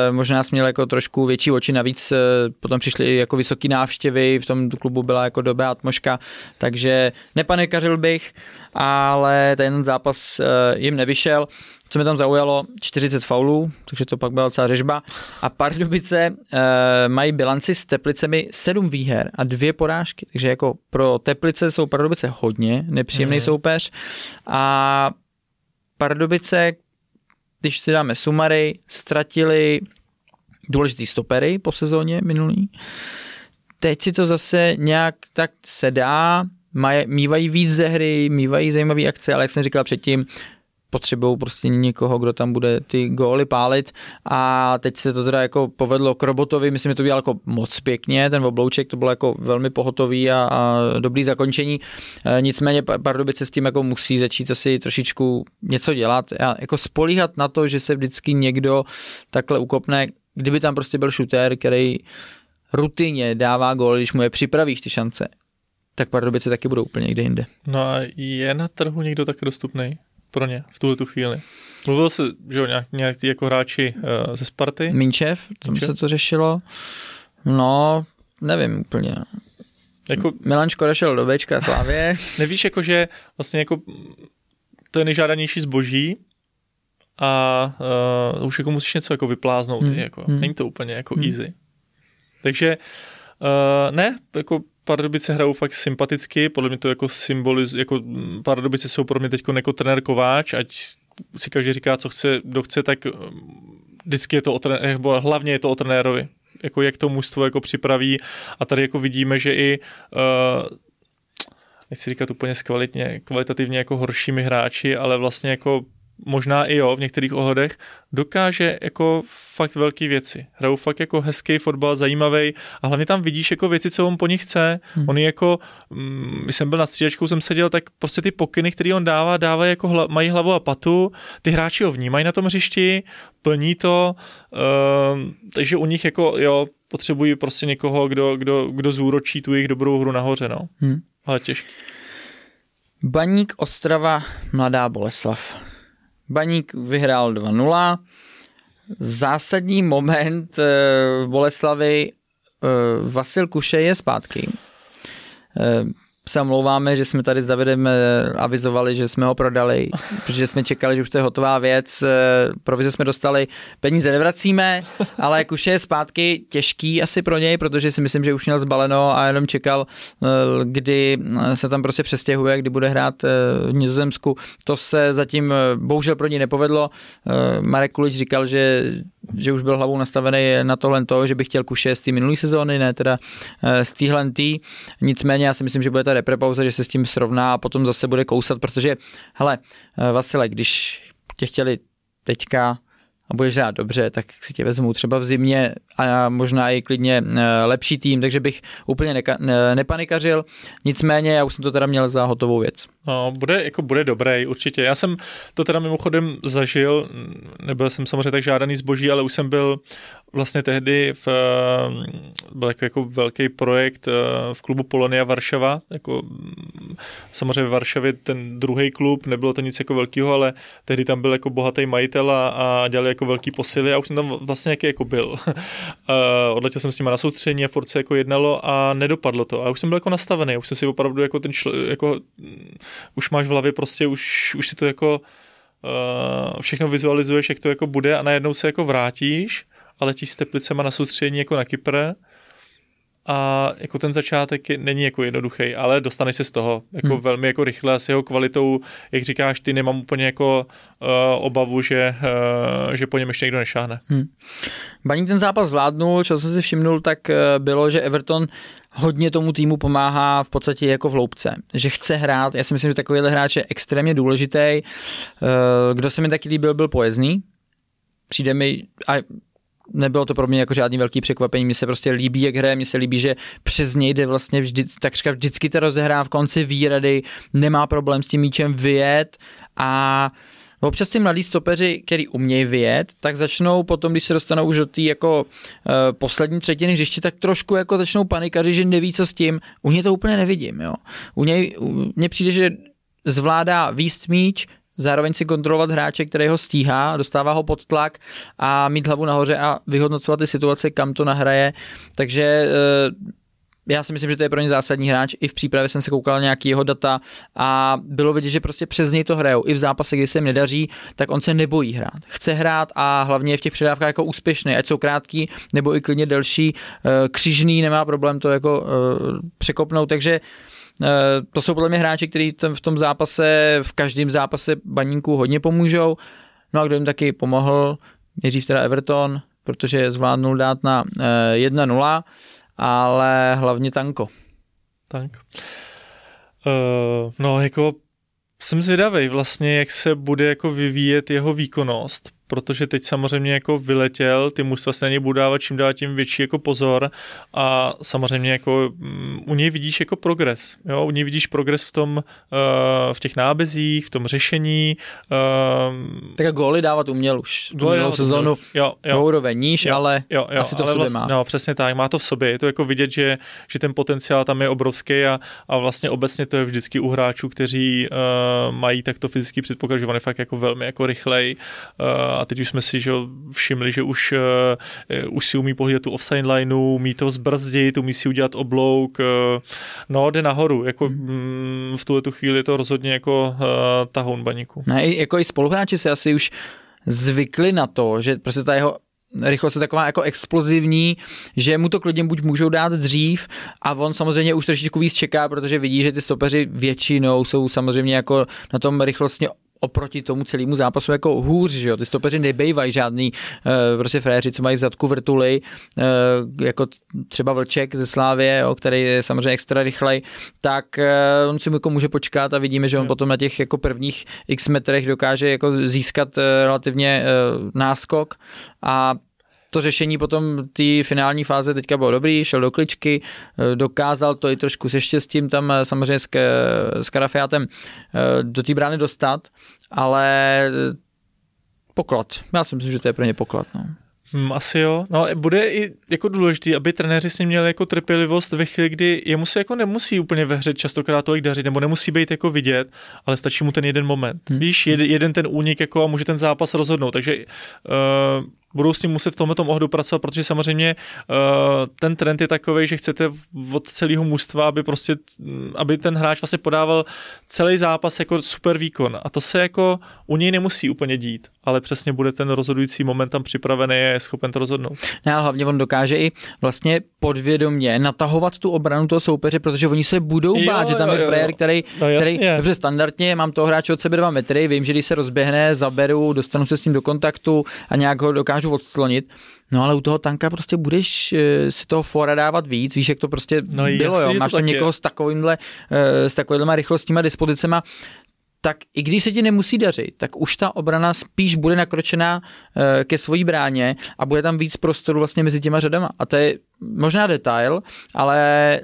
e, možná směl jako trošku větší oči, navíc e, potom přišly jako vysoké návštěvy, v tom klubu byla jako dobrá atmosféra, takže nepanikařil bych, ale ten zápas e, jim nevyšel. Co mi tam zaujalo, 40 faulů, takže to pak byla celá řežba. A Pardubice e, mají bilanci s Teplicemi 7 výher a dvě porážky, takže jako pro Teplice jsou Pardubice hodně nepříjemný mm. soupeř a Pardubice, když si dáme sumary, ztratili důležitý stopery po sezóně minulý. Teď si to zase nějak tak se dá, maj, mývají víc ze hry, mývají zajímavé akce, ale jak jsem říkal předtím, potřebují prostě někoho, kdo tam bude ty góly pálit. A teď se to teda jako povedlo k robotovi, myslím, že to bylo jako moc pěkně, ten oblouček to bylo jako velmi pohotový a, a dobrý zakončení, e, nicméně Pardubice s tím jako musí začít asi trošičku něco dělat a jako spolíhat na to, že se vždycky někdo takhle ukopne, kdyby tam prostě byl šutér, který rutině dává gól, když mu je připravíš ty šance, tak Pardubice taky budou úplně někde jinde. No a je na trhu někdo tak dostupný? pro ně v tuhle tu chvíli. Mluvil se, že jo, nějak, nějak ty jako hráči uh, ze Sparty. Minčev, tam Minčev. se to řešilo. No, nevím úplně. Jako, Milan Škoda šel do Bčka Slávě. nevíš, jako, že vlastně jako to je nejžádanější zboží a uh, už jako musíš něco jako vypláznout. Hmm. Jako. Hmm. Není to úplně jako hmm. easy. Takže uh, ne, jako Pardubice hrajou fakt sympaticky, podle mě to jako symboliz, jako mm, Pardubice jsou pro mě teď jako trenér Kováč, ať si každý říká, co chce, kdo chce, tak mm, vždycky je to o trenér, hlavně je to o trenérovi, jako jak to mužstvo jako připraví. A tady jako vidíme, že i uh, nechci říkat úplně skvalitně, kvalitativně jako horšími hráči, ale vlastně jako možná i jo, v některých ohledech, dokáže jako fakt velké věci. Hrajou fakt jako hezký fotbal, zajímavý a hlavně tam vidíš jako věci, co on po nich chce. Hmm. On jako, mm, když jsem byl na střídačku, jsem seděl, tak prostě ty pokyny, které on dává, dává jako hla, mají hlavu a patu, ty hráči ho vnímají na tom hřišti, plní to, uh, takže u nich jako, jo, potřebují prostě někoho, kdo, kdo, kdo zúročí tu jejich dobrou hru nahoře, no. Hmm. Ale těžké. Baník Ostrava, Mladá Boleslav. Baník vyhrál 2-0. Zásadní moment eh, v Boleslavi eh, Vasil Kuše je zpátky. Eh, se omlouváme, že jsme tady s Davidem avizovali, že jsme ho prodali, protože jsme čekali, že už to je hotová věc, provize jsme dostali, peníze nevracíme, ale už je zpátky těžký asi pro něj, protože si myslím, že už měl zbaleno a jenom čekal, kdy se tam prostě přestěhuje, kdy bude hrát v Nizozemsku. To se zatím bohužel pro něj nepovedlo. Marek Kulič říkal, že že už byl hlavou nastavený na tohle to, že by chtěl kuše z té minulé sezóny, ne teda z téhle. Nicméně já si myslím, že bude ta reprepauza, že se s tím srovná a potom zase bude kousat, protože hele, Vasile, když tě chtěli teďka a budeš hrát dobře, tak si tě vezmu třeba v zimě a možná i klidně eh, lepší tým, takže bych úplně neka, ne, nepanikařil. Nicméně já už jsem to teda měl za hotovou věc. No, bude, jako bude dobrý, určitě. Já jsem to teda mimochodem zažil, nebyl jsem samozřejmě tak žádaný zboží, ale už jsem byl vlastně tehdy v, byl jako, jako velký projekt v klubu Polonia Varšava, jako samozřejmě v Varšavě ten druhý klub, nebylo to nic jako velkého, ale tehdy tam byl jako bohatý majitel a, a dělali jako velký posily a už jsem tam vlastně jaký jako byl. Odletěl jsem s nimi na soustředění a furt se jako jednalo a nedopadlo to. A už jsem byl jako nastavený, už jsem si opravdu jako ten čl, jako už máš v hlavě prostě, už, už si to jako uh, všechno vizualizuješ, jak to jako bude a najednou se jako vrátíš a letíš s teplicema na soustředění jako na Kypr a jako ten začátek je, není jako jednoduchý, ale dostaneš se z toho jako hmm. velmi jako rychle a s jeho kvalitou, jak říkáš, ty nemám úplně jako uh, obavu, že, uh, že po něm ještě někdo nešáhne. Hmm. Baník ten zápas zvládnul, co jsem si všimnul, tak uh, bylo, že Everton hodně tomu týmu pomáhá v podstatě jako v loupce, že chce hrát. Já si myslím, že takovýhle hráč je extrémně důležitý. Kdo se mi taky líbil, byl pojezný. Přijde mi, a nebylo to pro mě jako žádný velký překvapení, mně se prostě líbí, jak hraje, mně se líbí, že přes něj jde vlastně vždy, takřka vždycky to rozehrá v konci výrady, nemá problém s tím míčem vyjet a Občas ty mladí stopeři, který umějí vyjet, tak začnou potom, když se dostanou už do té jako uh, poslední třetiny hřiště, tak trošku jako začnou panikaři, že neví, co s tím. U něj to úplně nevidím, jo. U něj, mně přijde, že zvládá výst míč, zároveň si kontrolovat hráče, který ho stíhá, dostává ho pod tlak a mít hlavu nahoře a vyhodnocovat ty situace, kam to nahraje. Takže eh, já si myslím, že to je pro ně zásadní hráč. I v přípravě jsem se koukal nějaký jeho data a bylo vidět, že prostě přes něj to hrajou. I v zápase, kdy se jim nedaří, tak on se nebojí hrát. Chce hrát a hlavně je v těch předávkách jako úspěšný, ať jsou krátký nebo i klidně delší. Eh, křižný nemá problém to jako eh, překopnout, takže to jsou podle mě hráči, kteří v tom zápase, v každém zápase baníku hodně pomůžou. No a kdo jim taky pomohl, nejdřív teda Everton, protože zvládnul dát na 1-0, eh, ale hlavně Tanko. Tank. Uh, no jako jsem zvědavý vlastně, jak se bude jako vyvíjet jeho výkonnost, protože teď samozřejmě jako vyletěl, ty mužstva se na něj budou dávat čím dál tím větší jako pozor a samozřejmě jako um, u něj vidíš jako progres, jo, u něj vidíš progres v tom, uh, v těch nábezích, v tom řešení. Uh, tak góly dávat uměl už tu minulou sezónu jo, jo, úroveň níž, jo, ale jo, jo, asi to ale vlastně, má. No, přesně tak, má to v sobě, je to jako vidět, že, že ten potenciál tam je obrovský a, a vlastně obecně to je vždycky u hráčů, kteří uh, mají takto fyzický předpoklad, že on je fakt jako velmi jako rychlej uh, a teď už jsme si že všimli, že už, uh, už si umí pohlídat tu offside lineu, umí to zbrzdit, umí si udělat oblouk, uh, no jde nahoru, jako mm, v tuhle tu chvíli je to rozhodně jako uh, tahoun baníku. No, jako i spoluhráči se asi už zvykli na to, že prostě ta jeho rychlost je taková jako explozivní, že mu to klidně buď můžou dát dřív a on samozřejmě už trošičku víc čeká, protože vidí, že ty stopeři většinou jsou samozřejmě jako na tom rychlostně oproti tomu celému zápasu jako hůř, že jo, ty stopeři nebejvají žádný uh, prostě fréři, co mají v zadku vrtuly, uh, jako třeba Vlček ze Slávě, jo, který je samozřejmě extra rychlej, tak uh, on si jako může počkat a vidíme, že on hmm. potom na těch jako prvních x metrech dokáže jako získat uh, relativně uh, náskok a to řešení potom té finální fáze teďka bylo dobrý, šel do kličky, eh, dokázal to i trošku se štěstím tam eh, samozřejmě s, s Karafiátem eh, do té brány dostat, ale poklad. Já si myslím, že to je pro ně poklad. No. Hmm, asi jo. No, bude i jako důležité, aby trenéři s ním měli jako trpělivost ve chvíli, kdy jemu se jako nemusí úplně ve hře častokrát tolik dařit, nebo nemusí být jako vidět, ale stačí mu ten jeden moment. Hmm. Víš, jeden, jeden ten únik jako a může ten zápas rozhodnout. Takže uh, budou s ním muset v tomto ohledu pracovat, protože samozřejmě uh, ten trend je takový, že chcete od celého mužstva, aby prostě, aby ten hráč vlastně podával celý zápas jako super výkon. A to se jako u něj nemusí úplně dít, ale přesně bude ten rozhodující moment tam připravený a je schopen to rozhodnout. No, ale hlavně on dokáže i vlastně podvědomě natahovat tu obranu toho soupeře, protože oni se budou jo, bát, jo, že tam jo, je frajer, který, no, který dobře standardně, mám toho hráče od sebe dva metry, vím, že když se rozběhne, zaberu, dostanu se s ním do kontaktu a nějak ho dokážu dokážu odslonit. No ale u toho tanka prostě budeš uh, si toho fora dávat víc, víš, jak to prostě no, bylo, jasný, jo. Máš to někoho je. s takovýmhle, uh, s takovýmhle rychlostníma dispozicema, tak i když se ti nemusí dařit, tak už ta obrana spíš bude nakročená uh, ke svojí bráně a bude tam víc prostoru vlastně mezi těma řadama. A to je možná detail, ale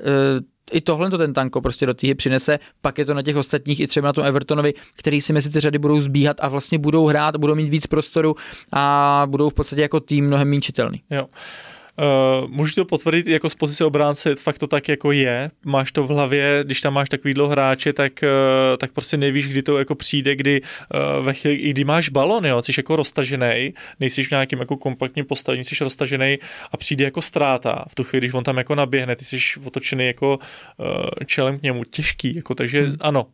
i tohle to ten tanko prostě do týhy přinese, pak je to na těch ostatních i třeba na tom Evertonovi, který si mezi ty řady budou zbíhat a vlastně budou hrát, budou mít víc prostoru a budou v podstatě jako tým mnohem méně čitelný. Jo. Uh, můžu to potvrdit jako z pozice obránce, fakt to tak jako je. Máš to v hlavě, když tam máš takový hráče, tak, uh, tak prostě nevíš, kdy to jako přijde, kdy uh, ve chvíli, i kdy máš balon, jo, jsi jako roztažený, nejsi v nějakém jako kompaktním postavení, jsi roztažený a přijde jako ztráta. V tu chvíli, když on tam jako naběhne, ty jsi otočený jako uh, čelem k němu, těžký, jako, takže hmm. ano,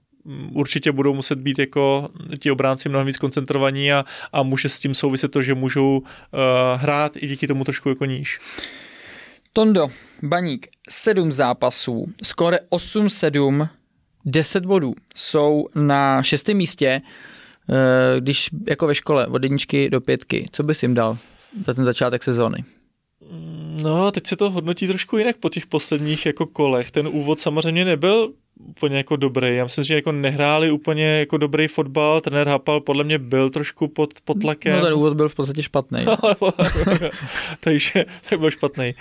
určitě budou muset být jako ti obránci mnohem víc koncentrovaní a, a může s tím souviset to, že můžou uh, hrát i díky tomu trošku jako níž. Tondo, Baník, sedm zápasů, skore 8-7, 10 bodů. Jsou na šestém místě, uh, když jako ve škole od jedničky do pětky. Co bys jim dal za ten začátek sezóny? No, teď se to hodnotí trošku jinak po těch posledních jako kolech. Ten úvod samozřejmě nebyl úplně jako dobrý. Já myslím, že jako nehráli úplně jako dobrý fotbal. Trenér Hapal podle mě byl trošku pod, pod tlakem. No ten úvod byl v podstatě špatný. Takže tak byl špatný.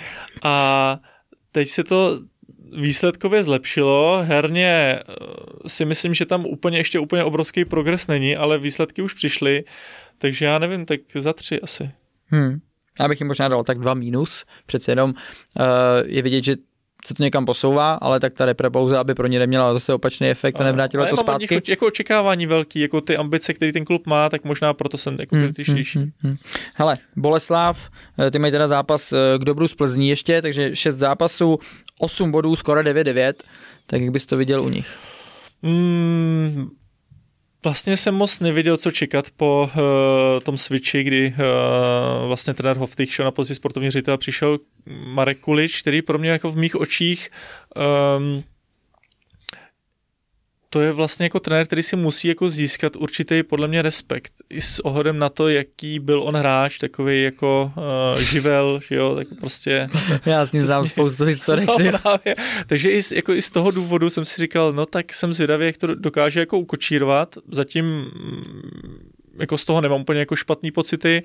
A teď se to výsledkově zlepšilo. Herně eh, si myslím, že tam úplně ještě úplně obrovský progres není, ale výsledky už přišly, takže já nevím, tak za tři asi. Hmm. Já bych jim možná dal tak dva mínus, přece jenom uh, je vidět, že se to někam posouvá, ale tak ta repre aby pro ně neměla zase opačný efekt a nevrátila to zpátky. Nich, jako očekávání velký, jako ty ambice, které ten klub má, tak možná proto jsem jako kritičtější. Hmm, hmm, hmm. Hele, Boleslav, eh, ty mají teda zápas eh, k dobru z Plzní ještě, takže 6 zápasů, 8 bodů, skoro 9-9, tak jak bys to viděl u nich? Hmm, Vlastně jsem moc nevěděl, co čekat po uh, tom switchi, kdy uh, vlastně trenér Hoftych šel na pozici sportovní ředitel a přišel Marek Kulič, který pro mě jako v mých očích um, to je vlastně jako trenér, který si musí jako získat určitý podle mě respekt. I s ohledem na to, jaký byl on hráč, takový jako uh, živel, že jo, tak prostě... Já s ním znám spoustu historik. No, Takže i, jako i z toho důvodu jsem si říkal, no tak jsem zvědavý, jak to dokáže jako ukočírovat. Zatím jako z toho nemám úplně jako špatný pocity,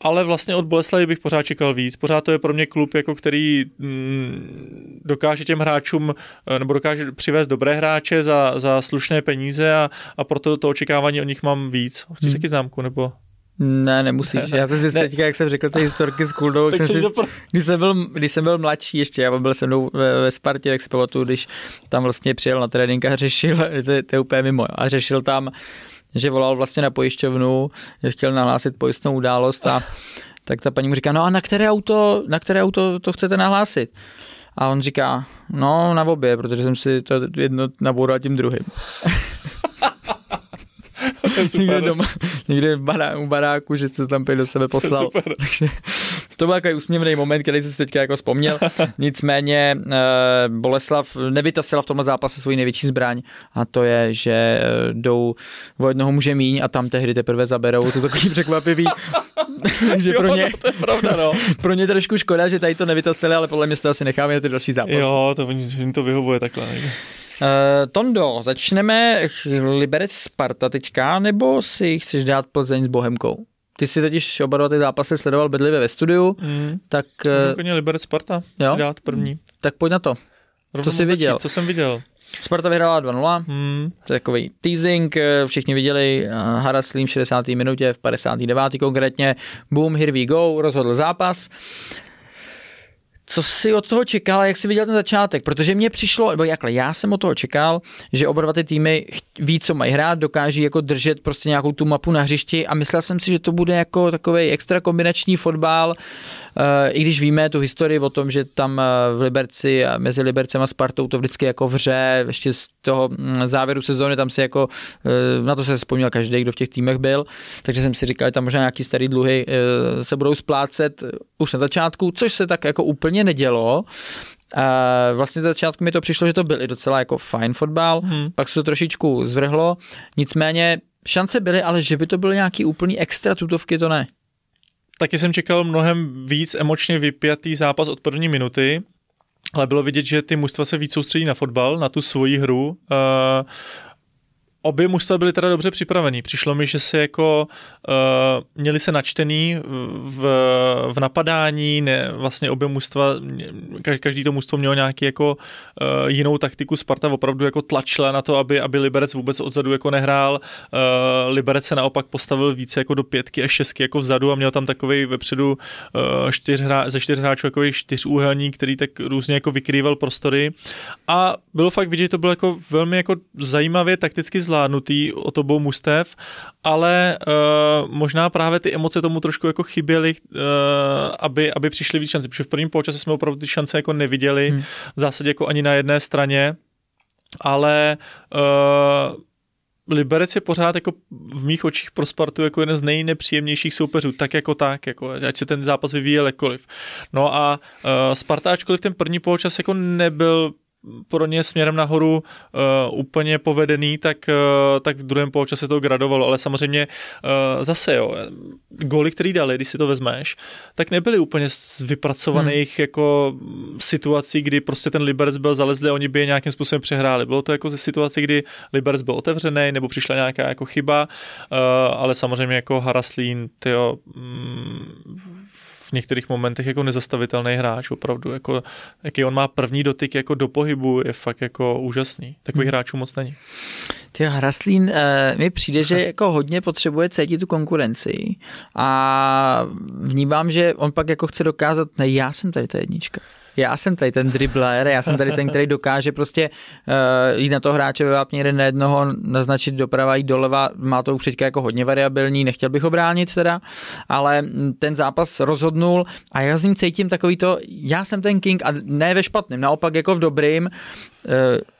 ale vlastně od Boleslavy bych pořád čekal víc. Pořád to je pro mě klub, jako který mm, dokáže těm hráčům, eh, nebo dokáže přivést dobré hráče za, za slušné peníze a, a proto to očekávání o nich mám víc. Chceš hmm. taky známku, nebo... Ne, nemusíš. Já jsem si ne. teďka, jak jsem řekl, ty historky s Kuldou, jsem si, když, jsem byl, když jsem byl mladší ještě, já byl se mnou ve, ve Spartě, tak si pamatuju, když tam vlastně přijel na trénink a řešil, to, to je úplně mimo, a řešil tam že volal vlastně na pojišťovnu, že chtěl nahlásit pojistnou událost a tak ta paní mu říká, no a na které auto, na které auto to chcete nahlásit? A on říká, no na obě, protože jsem si to jedno naboural tím druhým. někde doma, někde v bará, u baráku, že se tam do sebe poslal. To Takže to byl takový úsměvný moment, který jsem si teďka jako vzpomněl. Nicméně uh, Boleslav nevytasila v tomhle zápase svoji největší zbraň a to je, že uh, jdou o jednoho muže míň a tam tehdy teprve zaberou. To takový překvapivý. že pro ně, jo, no, to je pravda, no. pro ně trošku škoda, že tady to nevytasili, ale podle mě to asi necháme na ty další zápasy. Jo, to jim to vyhovuje takhle. Uh, Tondo, začneme Liberec Sparta teďka, nebo si chceš dát Plzeň s Bohemkou? Ty si totiž oba dva ty zápasy sledoval bedlivě ve studiu, mm. tak... Uh, Liberec Sparta, jo? dát první. Tak pojď na to. Rovnou co jsi viděl? Co jsem viděl? Sparta vyhrála 2-0, hmm. to je takový teasing, eh, všichni viděli, Haraslím v 60. minutě, v 59. konkrétně, boom, here we go, rozhodl zápas. Co jsi od toho čekal, jak jsi viděl ten začátek? Protože mně přišlo, nebo jakhle, já jsem od toho čekal, že oba dva ty týmy ví, co mají hrát, dokáží jako držet prostě nějakou tu mapu na hřišti a myslel jsem si, že to bude jako takový extra kombinační fotbal, I když víme tu historii o tom, že tam eh, v Liberci a mezi Libercem a Spartou to vždycky jako vře, ještě z toho mm, závěru sezóny tam si jako, eh, na to se vzpomněl každý, kdo v těch týmech byl, takže jsem si říkal, že tam možná nějaký starý dluhy se budou splácet už na začátku, což se tak jako úplně nedělo. A vlastně na začátku mi to přišlo, že to byl i docela jako fajn fotbal, hmm. pak se to trošičku zvrhlo, nicméně šance byly, ale že by to byl nějaký úplný extra tutovky, to ne taky jsem čekal mnohem víc emočně vypjatý zápas od první minuty, ale bylo vidět, že ty mužstva se víc soustředí na fotbal, na tu svoji hru. Uh, obě mužstva byly teda dobře připravení. Přišlo mi, že se jako uh, měli se načtený v, v napadání, ne, vlastně obě mužstva, každý to mužstvo mělo nějaký jako uh, jinou taktiku. Sparta opravdu jako tlačila na to, aby, aby Liberec vůbec odzadu jako nehrál. Uh, Liberec se naopak postavil více jako do pětky a šestky jako vzadu a měl tam takový vepředu uh, čtyř hra, ze čtyř hráčů jako čtyřúhelník, který tak různě jako vykrýval prostory. A bylo fakt vidět, že to bylo jako velmi jako zajímavě takticky zvládnutý od obou mustev, ale uh, možná právě ty emoce tomu trošku jako chyběly, uh, aby, aby přišly víc šance, protože v prvním poločase jsme opravdu ty šance jako neviděli, hmm. v zásadě jako ani na jedné straně, ale uh, Liberec je pořád jako v mých očích pro Spartu jako jeden z nejnepříjemnějších soupeřů, tak jako tak, jako, ať se ten zápas vyvíjel jakkoliv. No a uh, Sparta, ačkoliv ten první poločas jako nebyl pro ně směrem nahoru uh, úplně povedený, tak, uh, tak v druhém poločase to gradovalo, ale samozřejmě uh, zase jo, góly, který dali, když si to vezmeš, tak nebyly úplně z vypracovaných hmm. jako situací, kdy prostě ten Liberec byl zalezlý a oni by je nějakým způsobem přehráli. Bylo to jako ze situace, kdy Liberec byl otevřený nebo přišla nějaká jako chyba, uh, ale samozřejmě jako Haraslín, tyjo, mm, v některých momentech jako nezastavitelný hráč, opravdu, jako, jaký on má první dotyk jako do pohybu, je fakt jako úžasný. Takových hmm. hráčů moc není. Ty Hraslín uh, mi přijde, že jako hodně potřebuje cítit tu konkurenci a vnímám, že on pak jako chce dokázat, ne, já jsem tady ta jednička já jsem tady ten dribler, já jsem tady ten, který dokáže prostě uh, jít na to hráče ve vápně jeden na jednoho, naznačit doprava, jít doleva, má to předka jako hodně variabilní, nechtěl bych ho bránit teda, ale ten zápas rozhodnul a já z ním cítím takový to, já jsem ten king a ne ve špatném, naopak jako v dobrým, uh,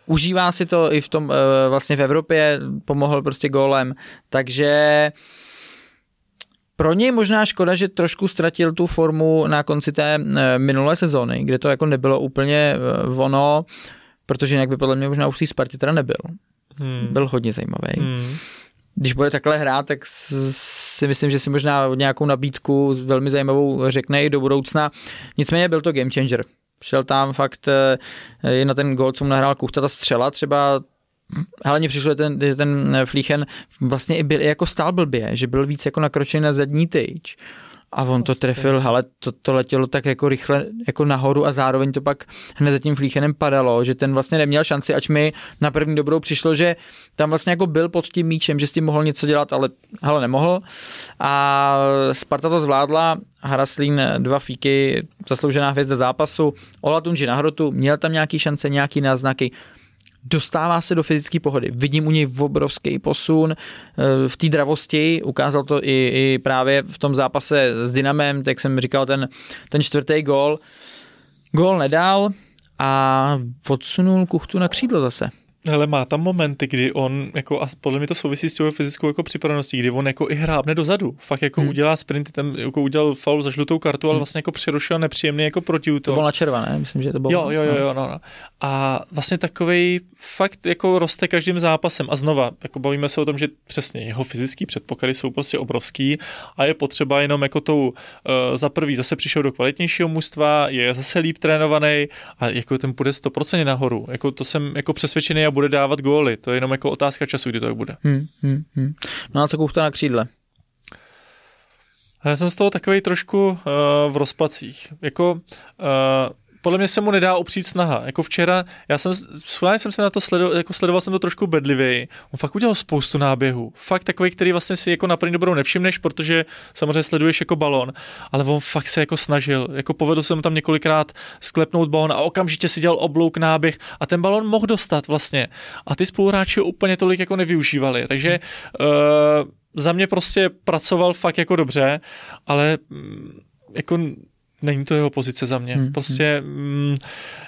užívá si to i v tom uh, vlastně v Evropě, pomohl prostě gólem, takže uh, pro něj možná škoda, že trošku ztratil tu formu na konci té eh, minulé sezóny, kde to jako nebylo úplně eh, ono, protože jinak by podle mě možná už v té Spartě teda nebyl. Hmm. Byl hodně zajímavý. Hmm. Když bude takhle hrát, tak si myslím, že si možná nějakou nabídku velmi zajímavou řekne i do budoucna. Nicméně byl to game changer. Šel tam fakt i eh, na ten gol, co mu nahrál Kuchta, ta střela třeba hlavně přišlo ten, ten Flíchen vlastně i byl jako stál blbě, že byl víc jako nakročený na zadní tyč. A on to trefil, ale to, to letělo tak jako rychle jako nahoru a zároveň to pak hned za tím flíchenem padalo, že ten vlastně neměl šanci, ač mi na první dobrou přišlo, že tam vlastně jako byl pod tím míčem, že s tím mohl něco dělat, ale hele nemohl. A Sparta to zvládla, Haraslín dva fíky, zasloužená hvězda zápasu, Ola Tunži na hrotu, měl tam nějaký šance, nějaký náznaky, dostává se do fyzické pohody. Vidím u něj obrovský posun eh, v té dravosti, ukázal to i, i právě v tom zápase s Dynamem, tak jsem říkal, ten, ten čtvrtý gól. Gól nedal a odsunul kuchtu na křídlo zase. Ale má tam momenty, kdy on, jako, a podle mě to souvisí s tou fyzickou jako připraveností, kdy on jako i hrábne dozadu. Fakt jako hmm. udělá sprint, tam jako udělal faul za žlutou kartu, ale hmm. vlastně jako přerušil nepříjemný jako protiútok. To bylo na červené, myslím, že to bylo. Jo, jo, jo, jo no, no. A vlastně takový fakt jako roste každým zápasem. A znova, jako bavíme se o tom, že přesně jeho fyzický předpoklady jsou prostě obrovský a je potřeba jenom jako tou, uh, za prvý zase přišel do kvalitnějšího mužstva, je zase líp trénovaný a jako ten půjde 100% nahoru. Jako to jsem jako přesvědčený a bude dávat góly. To je jenom jako otázka času, kdy to tak bude. Hmm, hmm, hmm. No a co Kuchta na křídle? Já jsem z toho takový trošku uh, v rozpacích. Jako uh, podle mě se mu nedá opřít snaha. Jako včera, já jsem, jsem se na to sledoval, jako sledoval jsem to trošku bedlivěji. On fakt udělal spoustu náběhů. Fakt takový, který vlastně si jako na první dobrou nevšimneš, protože samozřejmě sleduješ jako balon, ale on fakt se jako snažil. Jako povedl se mu tam několikrát sklepnout balon a okamžitě si dělal oblouk náběh a ten balon mohl dostat vlastně. A ty spoluhráči úplně tolik jako nevyužívali. Takže uh, za mě prostě pracoval fakt jako dobře, ale mm, jako není to jeho pozice za mě. Hmm. Prostě mm,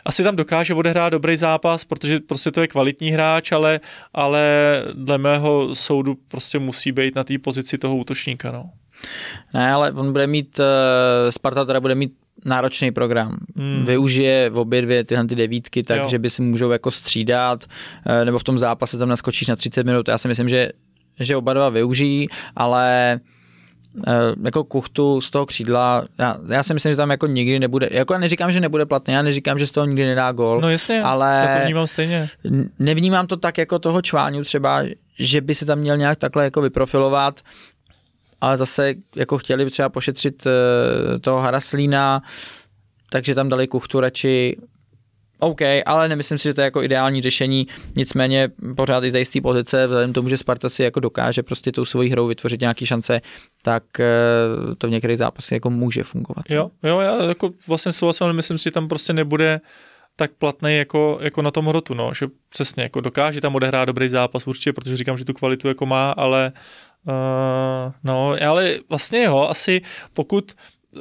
asi tam dokáže odehrát dobrý zápas, protože prostě to je kvalitní hráč, ale, ale dle mého soudu prostě musí být na té pozici toho útočníka. No. Ne, ale on bude mít, uh, Sparta teda bude mít náročný program. Hmm. Využije v obě dvě tyhle ty devítky, takže by si můžou jako střídat, uh, nebo v tom zápase tam naskočíš na 30 minut. Já si myslím, že, že oba dva využijí, ale jako kuchtu z toho křídla, já, já si myslím, že tam jako nikdy nebude, jako já neříkám, že nebude platný, já neříkám, že z toho nikdy nedá gol. No jasně, ale já to vnímám stejně. Nevnímám to tak jako toho čváňu třeba, že by se tam měl nějak takhle jako vyprofilovat, ale zase jako chtěli třeba pošetřit uh, toho Haraslína, takže tam dali kuchtu radši OK, ale nemyslím si, že to je jako ideální řešení, nicméně pořád i z té pozice, vzhledem k tomu, že Sparta si jako dokáže prostě tou svojí hrou vytvořit nějaké šance, tak eh, to v některých zápasech jako může fungovat. Jo, jo, já jako vlastně souhlasím, ale myslím si, že tam prostě nebude tak platný jako, jako na tom hrotu, no, že přesně jako dokáže tam odehrát dobrý zápas určitě, protože říkám, že tu kvalitu jako má, ale uh, no, ale vlastně jo, asi pokud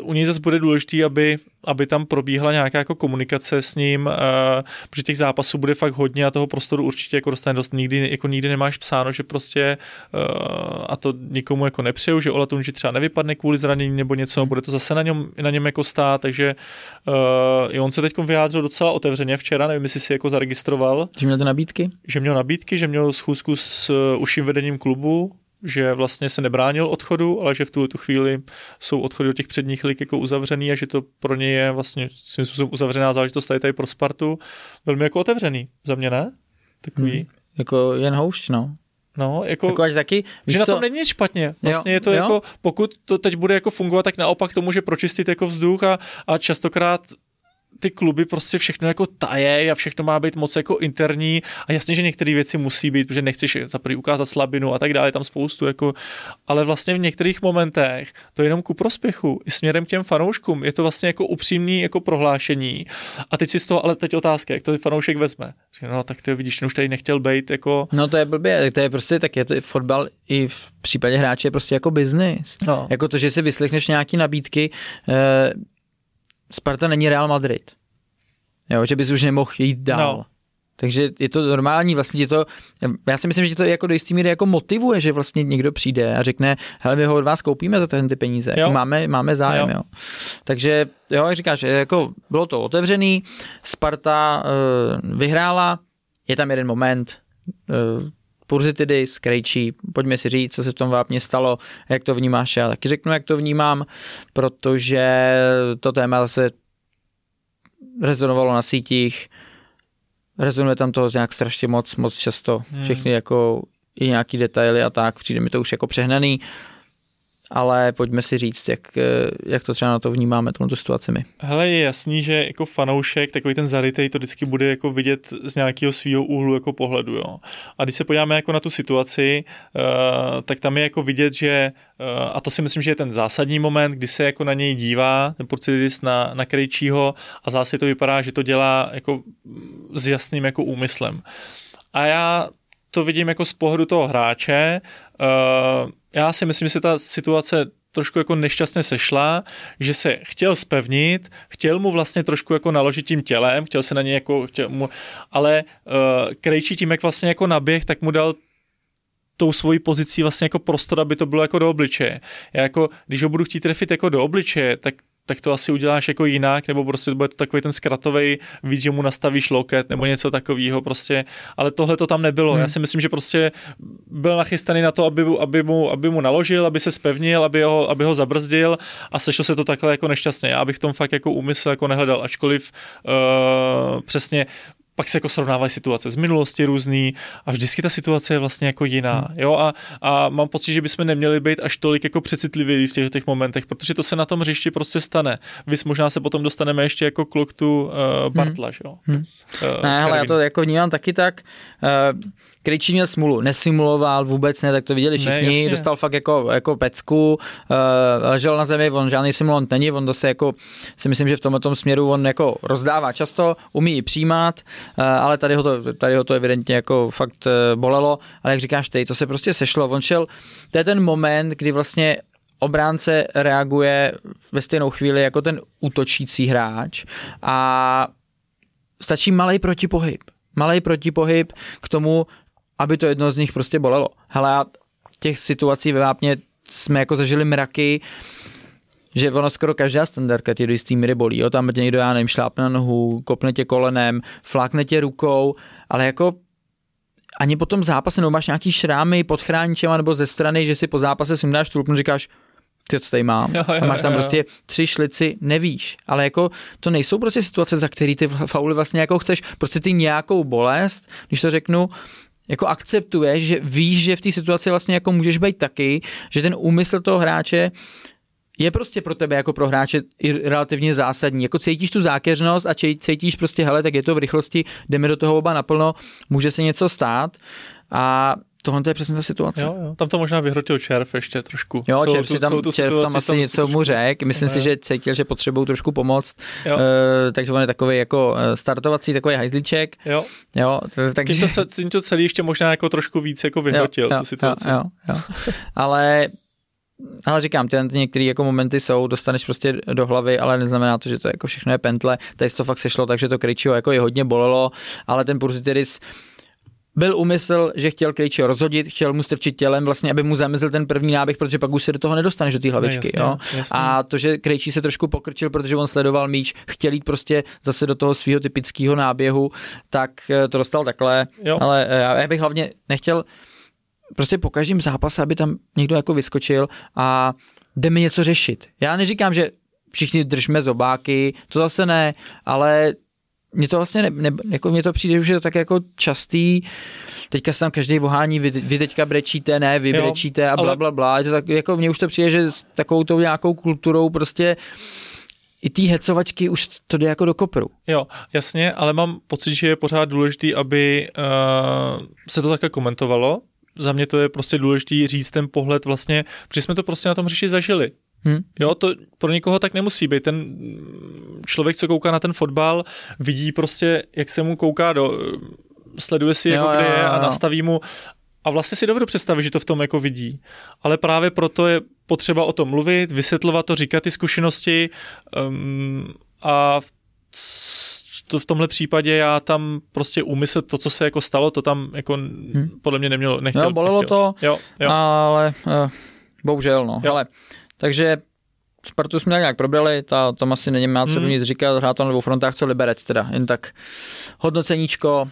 u něj zase bude důležité, aby, aby tam probíhala nějaká jako komunikace s ním, uh, protože těch zápasů bude fakt hodně a toho prostoru určitě jako dostane dost. Nikdy, jako nikdy nemáš psáno, že prostě uh, a to nikomu jako nepřeju, že Ola Tunži třeba nevypadne kvůli zranění nebo něco, bude to zase na něm, na něm jako stát, takže uh, i on se teď vyjádřil docela otevřeně včera, nevím, jestli si jako zaregistroval. Že měl ty nabídky? Že měl nabídky, že měl schůzku s uh, užším vedením klubu, že vlastně se nebránil odchodu, ale že v tuhle tu chvíli jsou odchody do těch předních lig jako uzavřený a že to pro ně je vlastně svým způsobem uzavřená záležitost tady, tady pro Spartu velmi jako otevřený. Za mě ne? Takový. Hmm, jako jen houšť, no. No, jako, jako ať taky, že na tom co? není nic špatně. Vlastně jo, je to jo? jako, pokud to teď bude jako fungovat, tak naopak to může pročistit jako vzduch a, a častokrát ty kluby prostě všechno jako taje a všechno má být moc jako interní a jasně, že některé věci musí být, protože nechceš za prvý ukázat slabinu a tak dále, tam spoustu jako, ale vlastně v některých momentech to je jenom ku prospěchu i směrem k těm fanouškům, je to vlastně jako upřímný jako prohlášení a teď si z toho, ale teď otázka, jak to fanoušek vezme. No tak ty vidíš, ten už tady nechtěl být jako... No to je blbě, to je prostě tak, je to fotbal i v případě hráče je prostě jako biznis. No. Jako to, že si vyslechneš nějaký nabídky, eh, Sparta není Real Madrid. Jo, že bys už nemohl jít dál. No. Takže je to normální, vlastně je to, já si myslím, že to jako do jistý míry jako motivuje, že vlastně někdo přijde a řekne, hele, my ho od vás koupíme za ty peníze, jo. máme, máme zájem, jo. jo. Takže, jo, jak říkáš, jako bylo to otevřený, Sparta uh, vyhrála, je tam jeden moment, uh, Purzitidis, Krejčí, pojďme si říct, co se v tom vápně stalo, jak to vnímáš, já taky řeknu, jak to vnímám, protože to téma zase rezonovalo na sítích, rezonuje tam to nějak strašně moc, moc často, hmm. všechny jako i nějaký detaily a tak, přijde mi to už jako přehnaný ale pojďme si říct, jak, eh, jak to třeba na to vnímáme, tu situaci my. Hele, je jasný, že jako fanoušek, takový ten zarytej, to vždycky bude jako vidět z nějakého svého úhlu jako pohledu, jo. A když se podíváme jako na tu situaci, uh, tak tam je jako vidět, že uh, a to si myslím, že je ten zásadní moment, kdy se jako na něj dívá ten Porcidis na, na Krejčího a zase to vypadá, že to dělá jako s jasným jako úmyslem. A já to vidím jako z pohledu toho hráče, uh, já si myslím, že se ta situace trošku jako nešťastně sešla, že se chtěl spevnit, chtěl mu vlastně trošku jako naložit tím tělem, chtěl se na něj jako, chtěl mu, ale uh, Krejčí tím, jak vlastně jako naběh, tak mu dal tou svojí pozicí vlastně jako prostor, aby to bylo jako do obličeje. Já jako, když ho budu chtít trefit jako do obličeje, tak tak to asi uděláš jako jinak, nebo prostě bude to takový ten zkratový, víc, že mu nastavíš loket nebo něco takového prostě, ale tohle to tam nebylo. Hmm. Já si myslím, že prostě byl nachystaný na to, aby, aby, mu, aby mu naložil, aby se spevnil, aby ho, aby ho zabrzdil a sešlo se to takhle jako nešťastně. Já bych v tom fakt jako úmysl jako nehledal, ačkoliv uh, přesně pak se jako srovnávají situace z minulosti různý a vždycky ta situace je vlastně jako jiná. Hmm. Jo? A, a mám pocit, že bychom neměli být až tolik jako přecitliví v těch, těch momentech, protože to se na tom hřišti prostě stane. Vy možná se potom dostaneme ještě jako kluk tu uh, Bartla, hmm. jo? Hmm. Uh, ne, ale já to jako vnímám taky tak. Uh, Krejčí měl smůlu, nesimuloval vůbec ne, tak to viděli všichni, ne, dostal fakt jako, jako pecku, uh, ležel na zemi, on žádný simulant není, on zase jako si myslím, že v tomto směru on jako rozdává často, umí i přijímat, uh, ale tady ho, to, tady ho to evidentně jako fakt uh, bolelo, ale jak říkáš ty, to se prostě sešlo, on šel, to je ten moment, kdy vlastně obránce reaguje ve stejnou chvíli jako ten útočící hráč a stačí malý protipohyb. Malý protipohyb k tomu, aby to jedno z nich prostě bolelo. Hele, těch situací ve Vápně jsme jako zažili mraky, že ono skoro každá standardka tě do jistý míry bolí. Jo? Tam tě někdo, já nevím, šlápne na nohu, kopne tě kolenem, flákne tě rukou, ale jako ani po tom zápase, nebo máš nějaký šrámy pod chráničem nebo ze strany, že si po zápase si dáš tulpnu, říkáš, ty, co tady mám. Jo, jo, a máš tam jo, jo. prostě tři šlici, nevíš. Ale jako to nejsou prostě situace, za který ty fauly vlastně jako chceš. Prostě ty nějakou bolest, když to řeknu, jako akceptuješ, že víš, že v té situaci vlastně jako můžeš být taky, že ten úmysl toho hráče je prostě pro tebe jako pro hráče i relativně zásadní. Jako cítíš tu zákeřnost a cítíš prostě, hele, tak je to v rychlosti, jdeme do toho oba naplno, může se něco stát a tohle je přesně ta situace. Jo, jo. Tam to možná vyhrotil červ ještě trošku. Jo, Celou červ, tu- si tam, tu červ tam asi něco trošku- mu řek, myslím si, Jo. že cítil, že potřebují trošku pomoct, Jo. e, takže on je takový jako eh, startovací, takový hajzlíček, Jo. jo, t- takže... Tím to, ce- tím to celý ještě možná jako trošku víc jako vyhrotil jo, tu situaci. Jo, jo, jo. Ale ale říkám, ty, některé jako momenty jsou, dostaneš prostě do hlavy, ale neznamená to, že to jako všechno je pentle. Tady to fakt sešlo, takže to Krejčího jako je hodně bolelo, ale ten Pursitiris byl úmysl, že chtěl Krejčího rozhodit, chtěl mu strčit tělem, vlastně, aby mu zamezl ten první náběh, protože pak už se do toho nedostaneš do té hlavičky. No, jo? jasně, jasně. A to, že Krejčí se trošku pokrčil, protože on sledoval míč, chtěl jít prostě zase do toho svého typického náběhu, tak eh, to dostal takhle. Jo. Ale eh, já bych hlavně nechtěl prostě po každém zápase, aby tam někdo jako vyskočil a jdeme něco řešit. Já neříkám, že všichni držme zobáky, to zase ne, ale mně to vlastně ne, ne, jako mně to přijde, že je to tak jako častý, teďka se tam každý vohání, vy, vy teďka brečíte, ne, vy Jo, brečíte a bla, ale- bla, bla. To tak, jako mně už to přijde, že s takovou tou nějakou kulturou prostě i té hecovačky už to jde jako do kopru. Jo, jasně, ale mám pocit, že je pořád důležitý, aby uh, se to takhle komentovalo. Za mě to je prostě důležitý říct ten pohled vlastně, protože jsme to prostě na tom hřišti zažili. Hm? Jo, to pro někoho tak nemusí být. Ten člověk, co kouká na ten fotbal, vidí prostě, jak se mu kouká do, sleduje si, jako Jo, kde jo, je a jo. nastaví mu a vlastně si dovedu představit, že to v tom jako vidí. Ale právě proto je potřeba o tom mluvit, vysvětlovat to, říkat ty zkušenosti um, a v, to v tomhle případě já tam prostě úmysl, to, co se jako stalo, to tam jako hmm. podle mě nemělo, nechtěl. Jo, bolelo nechtěl. to, Jo, jo. ale uh, bohužel, no. Jo. Hele, takže Spartu jsme nějak probrali, ta, tam asi není má co Hmm. hmm. nic říkat, hrát to na dvou frontách, co Liberec teda, jen tak hodnoceníčko,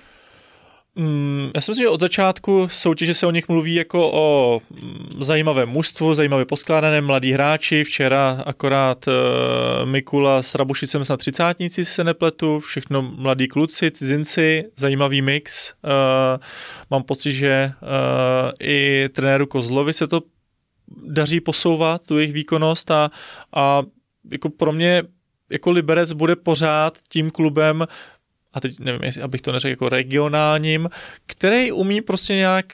Mm, já si myslím, že od začátku soutěže se o nich mluví jako o mm, zajímavém mužstvu, zajímavě poskládaném mladí hráči. Včera akorát uh, Mikula s Rabušicem na třicátnici se nepletu, všechno mladí kluci, cizinci, zajímavý mix. Uh, mám pocit, že uh, i trenéru Kozlovi se to daří posouvat, tu jejich výkonnost a, a jako pro mě jako Liberec bude pořád tím klubem, a teď nevím, jestli, abych to neřekl jako regionálním, který umí prostě nějak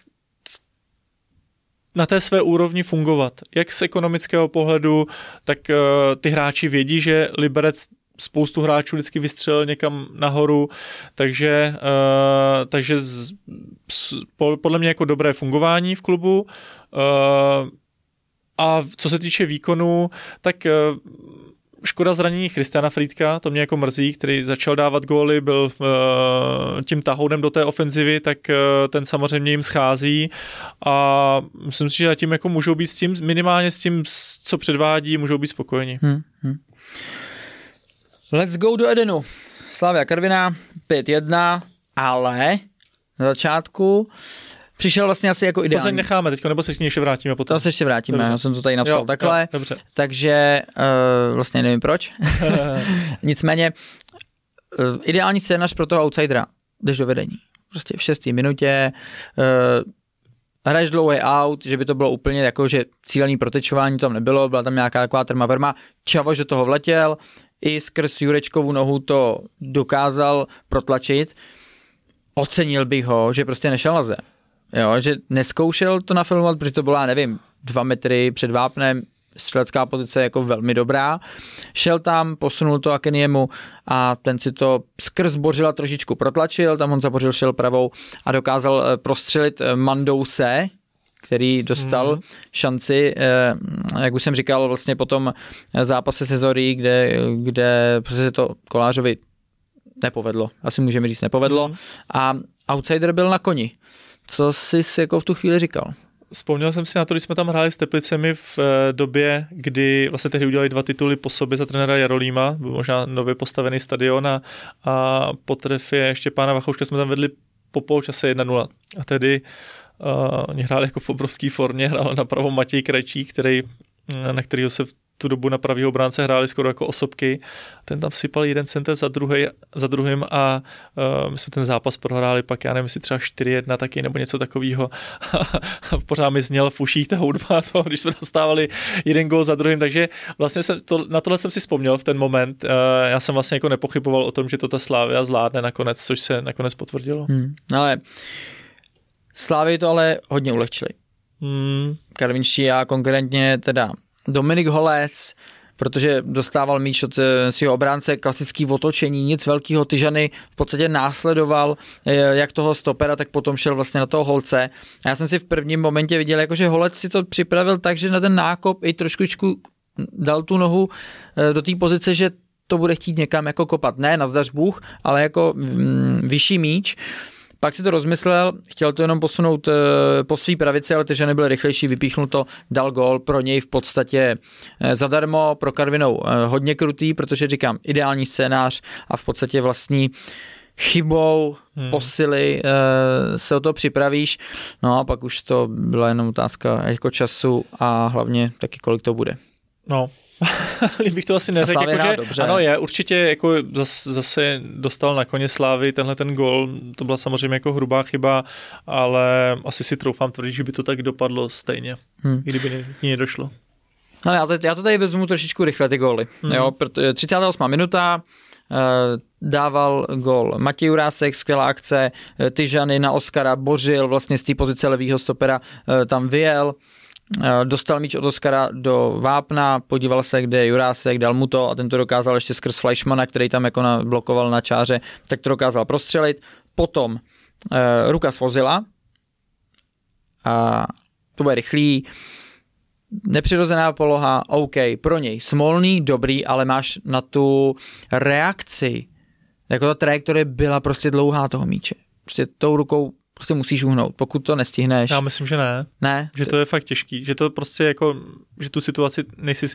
na té své úrovni fungovat. Jak z ekonomického pohledu, tak uh, ty hráči vědí, že Liberec spoustu hráčů vždycky vystřelil někam nahoru, takže, uh, takže z, po, podle mě jako dobré fungování v klubu. Uh, a co se týče výkonu, tak uh, škoda zranění Christiana Friedka, to mě jako mrzí, který začal dávat góly, byl uh, tím tahounem do té ofenzivy, tak uh, ten samozřejmě jim schází a myslím si, že zatím jako můžou být s tím, minimálně s tím, co předvádí, můžou být spokojeni. Hmm, hmm. Let's go do Edenu. Slavia Karviná 5-1, ale na začátku přišel vlastně asi jako Plzeň ideální. necháme teď, nebo se k ní ještě vrátíme potom. To se ještě vrátíme, Dobře. já jsem to tady napsal Jo, takhle. Jo, dobře. Takže uh, vlastně nevím proč. Nicméně uh, ideální scénář pro toho outsidera. Jdeš do vedení. Prostě v šestý minutě uh, hraješ dlouhý out, že by to bylo úplně jako, že cílený protečování tam nebylo, byla tam nějaká taková trma verma. Čavoš do toho vletěl, i skrz Jurečkovu nohu to dokázal protlačit. Ocenil bych ho, že prostě nešel na zem. Jo, že neskoušel to nafilmovat, protože to byla, nevím, dva metry před vápnem, střelecká pozice jako velmi dobrá. Šel tam, posunul to Akeniemu a ten si to skrz Bořila trošičku protlačil, tam on zabořil šel pravou a dokázal eh, prostřelit eh, Mandouse, který dostal Mhm. mm. šanci, eh, jak už jsem říkal, vlastně po tom zápase se Zorí, kde, kde prostě se to Kolářovi nepovedlo, asi můžeme říct nepovedlo Mhm. a outsider byl na koni. Co jsi jako v tu chvíli říkal? Vzpomněl jsem si na to, když jsme tam hráli s Teplicemi v eh, době, kdy vlastně tehdy udělali dva tituly po sobě za trenéra Jarolíma, byl možná nově postavený stadion a, a po trefě Štěpána Vachouška jsme tam vedli po poločase 1-0. A tehdy uh, oni hráli jako v obrovské formě, hrál napravo Matěj Krajčí, který na kterého se v tu dobu na pravýho obránce hráli skoro jako osobky. Ten tam sypal jeden center za, druhý, za druhým a uh, my jsme ten zápas prohráli pak, já nevím, jestli třeba 4-1 taky nebo něco takového. Pořád mi zněl v uších ta hudba, to, když jsme dostávali jeden gol za druhým, takže vlastně jsem to, na tohle jsem si vzpomněl v ten moment. Uh, já jsem vlastně jako nepochyboval o tom, že to ta Slávia zvládne nakonec, což se nakonec potvrdilo. Hmm, ale Slávy to ale hodně ulehčili. Hmm. Karvinští a konkrétně teda Dominik Holec, protože dostával míč od eh, svého obránce, klasický otočení, nic velkého, Tyžany v podstatě následoval eh, jak toho stopera, tak potom šel vlastně na toho Holce. A já jsem si v prvním momentě viděl, jako že Holec si to připravil tak, že na ten nákop i trošku dal tu nohu eh, do té pozice, že to bude chtít někam jako kopat. Ne na zdař Bůh, ale jako mm, vyšší míč. Pak si to rozmyslel, chtěl to jenom posunout eh, po svý pravici, ale že nebyl rychlejší, vypíchnul to, dal gol, pro něj v podstatě eh, zadarmo, pro Karvinou eh, hodně krutý, protože říkám, ideální scénář a v podstatě vlastní chybou, hmm. posily se o to připravíš, no a pak už to byla jenom otázka jako času a hlavně taky kolik to bude. No, bych to asi neřekl. Jako, že, dobře. Ano, je, určitě jako zase, zase dostal na koně Slávy tenhle ten gol, to byla samozřejmě jako hrubá chyba, ale asi si troufám tvrdit, že by to tak dopadlo stejně, hmm. kdyby ní nedošlo. No, já, to, já to tady vezmu trošičku rychle, ty góly. Hmm. Jo, 38. minuta, eh, dával gol Matěj Jurásek, skvělá akce, eh, Tyžany na Oskara, bořil vlastně z té pozice levýho stopera, eh, tam vyjel, dostal míč od Oskara do Vápna, podíval se, kde je Jurásek, dal mu to a ten to dokázal ještě skrz Fleischmana, který tam jako na, blokoval na čáře, tak to dokázal prostřelit. Potom eh, ruka svozila a to bude rychlý, nepřirozená poloha, OK, pro něj smolný, dobrý, ale máš na tu reakci, jako ta trajektorie byla prostě dlouhá toho míče. Prostě tou rukou prostě musíš uhnout, pokud to nestihneš. Já myslím, že ne. Ne? Že to je fakt těžký, že to prostě jako, že tu situaci nejsi